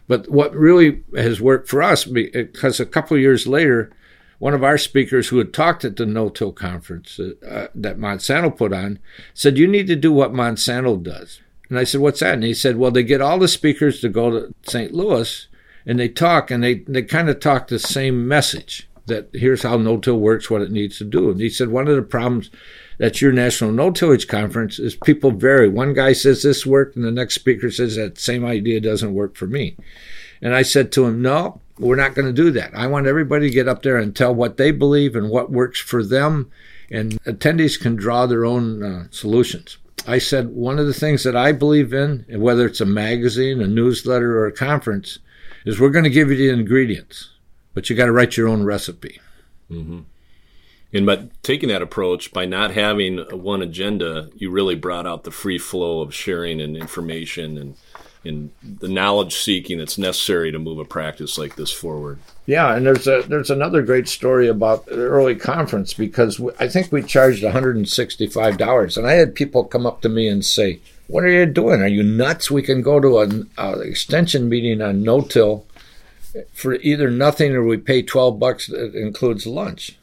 But what really has worked for us, because a couple years later, one of our speakers who had talked at the no-till conference uh, that Monsanto put on said, "You need to do what Monsanto does." And I said, "What's that?" And he said, "Well, they get all the speakers to go to St. Louis and they talk and they, they kind of talk the same message that here's how no-till works, what it needs to do. And he said one of the problems that's your national no-tillage conference is people vary. One guy says this worked and the next speaker says that same idea doesn't work for me. And I said to him, no, we're not going to do that. I want everybody to get up there and tell what they believe and what works for them. And attendees can draw their own uh, solutions. I said, one of the things that I believe in, whether it's a magazine, a newsletter, or a conference, is we're going to give you the ingredients, but you got to write your own recipe. Mm-hmm. And by taking that approach, by not having one agenda, you really brought out the free flow of sharing and information and in the knowledge seeking that's necessary to move a practice like this forward. Yeah, and there's a there's another great story about the early conference because I think we charged 165 dollars, and I had people come up to me and say, "What are you doing? Are you nuts? We can go to an extension meeting on no-till for either nothing or we pay 12 bucks that includes lunch."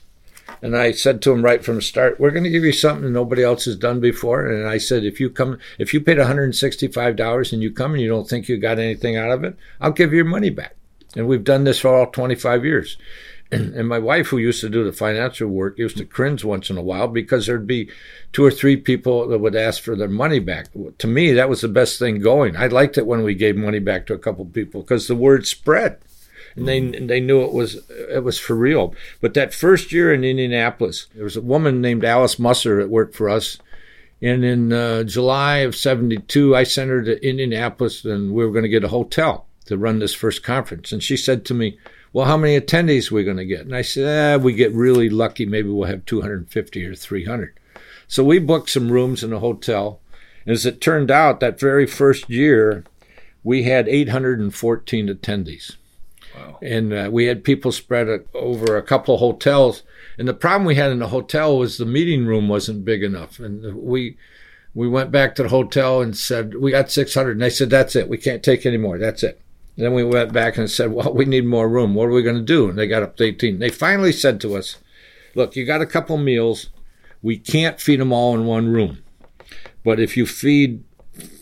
And I said to him right from the start, we're going to give you something nobody else has done before. And I said, if you come, if you paid $165 and you come and you don't think you got anything out of it, I'll give you your money back. And we've done this for all 25 years. And, my wife, who used to do the financial work, used to cringe once in a while because there'd be two or three people that would ask for their money back. To me, that was the best thing going. I liked it when we gave money back to a couple people because the word spread and they and they knew it was it was for real. But that first year in Indianapolis, there was a woman named Alice Musser that worked for us. And in uh, July of 72, I sent her to Indianapolis and we were going to get a hotel to run this first conference. And she said to me, Well, how many attendees are we going to get? And I said, ah, We get really lucky. Maybe we'll have 250 or 300. So we booked some rooms in a hotel. And as it turned out, that very first year, we had 814 attendees. And uh, we had people spread over a couple of hotels. And the problem we had in the hotel was the meeting room wasn't big enough. And we we went back to the hotel and said, We got 600. And they said, That's it. We can't take any more. That's it. And then we went back and said, Well, we need more room. What are we going to do? And they got up to 18. They finally said to us, Look, you got a couple meals. We can't feed them all in one room. But if you feed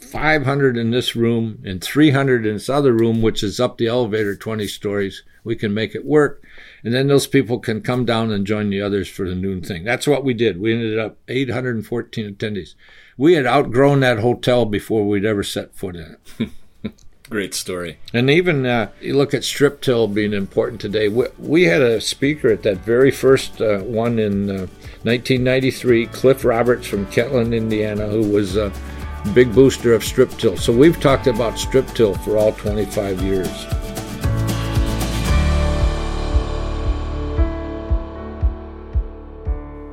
500 in this room and 300 in this other room, which is up the elevator 20 stories. We can make it work. And then those people can come down and join the others for the noon thing. That's what we did. We ended up 814 attendees. We had outgrown that hotel before we'd ever set foot in it. Great story. And even uh, you look at strip till being important today. We, we, had a speaker at that very first uh, one in uh, 1993, Cliff Roberts from Kentland, Indiana, who was uh, big booster of strip till. So we've talked about strip till for all 25 years.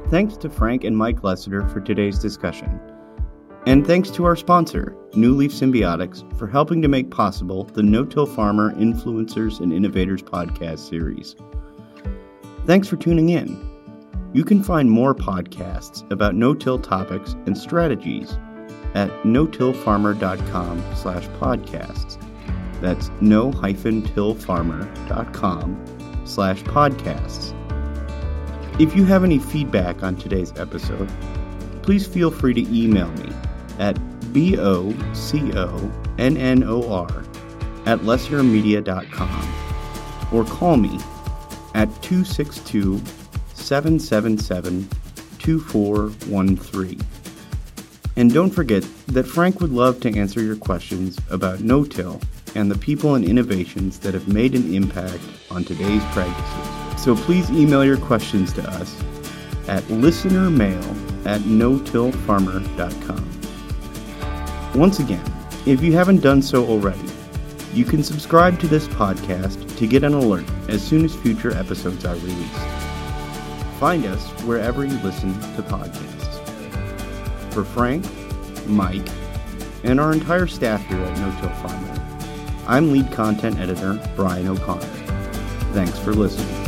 Thanks to Frank and Mike Lessiter for today's discussion. And thanks to our sponsor, New Leaf Symbiotics, for helping to make possible the No Till Farmer Influencers and Innovators podcast series. Thanks for tuning in. You can find more podcasts about no-till topics and strategies at no-tillfarmer.com slash podcasts. That's no-tillfarmer.com slash podcasts. If you have any feedback on today's episode, please feel free to email me at b-o-c-o-n-n-o-r at lessitermedia.com or call me at 262 777 2413. And don't forget that Frank would love to answer your questions about no-till and the people and innovations that have made an impact on today's practices. So please email your questions to us at listenermail at no-tillfarmer.com. Once again, if you haven't done so already, you can subscribe to this podcast to get an alert as soon as future episodes are released. Find us wherever you listen to podcasts. For Frank, Mike, and our entire staff here at No Till Farmer, I'm lead content editor Brian O'Connor. Thanks for listening.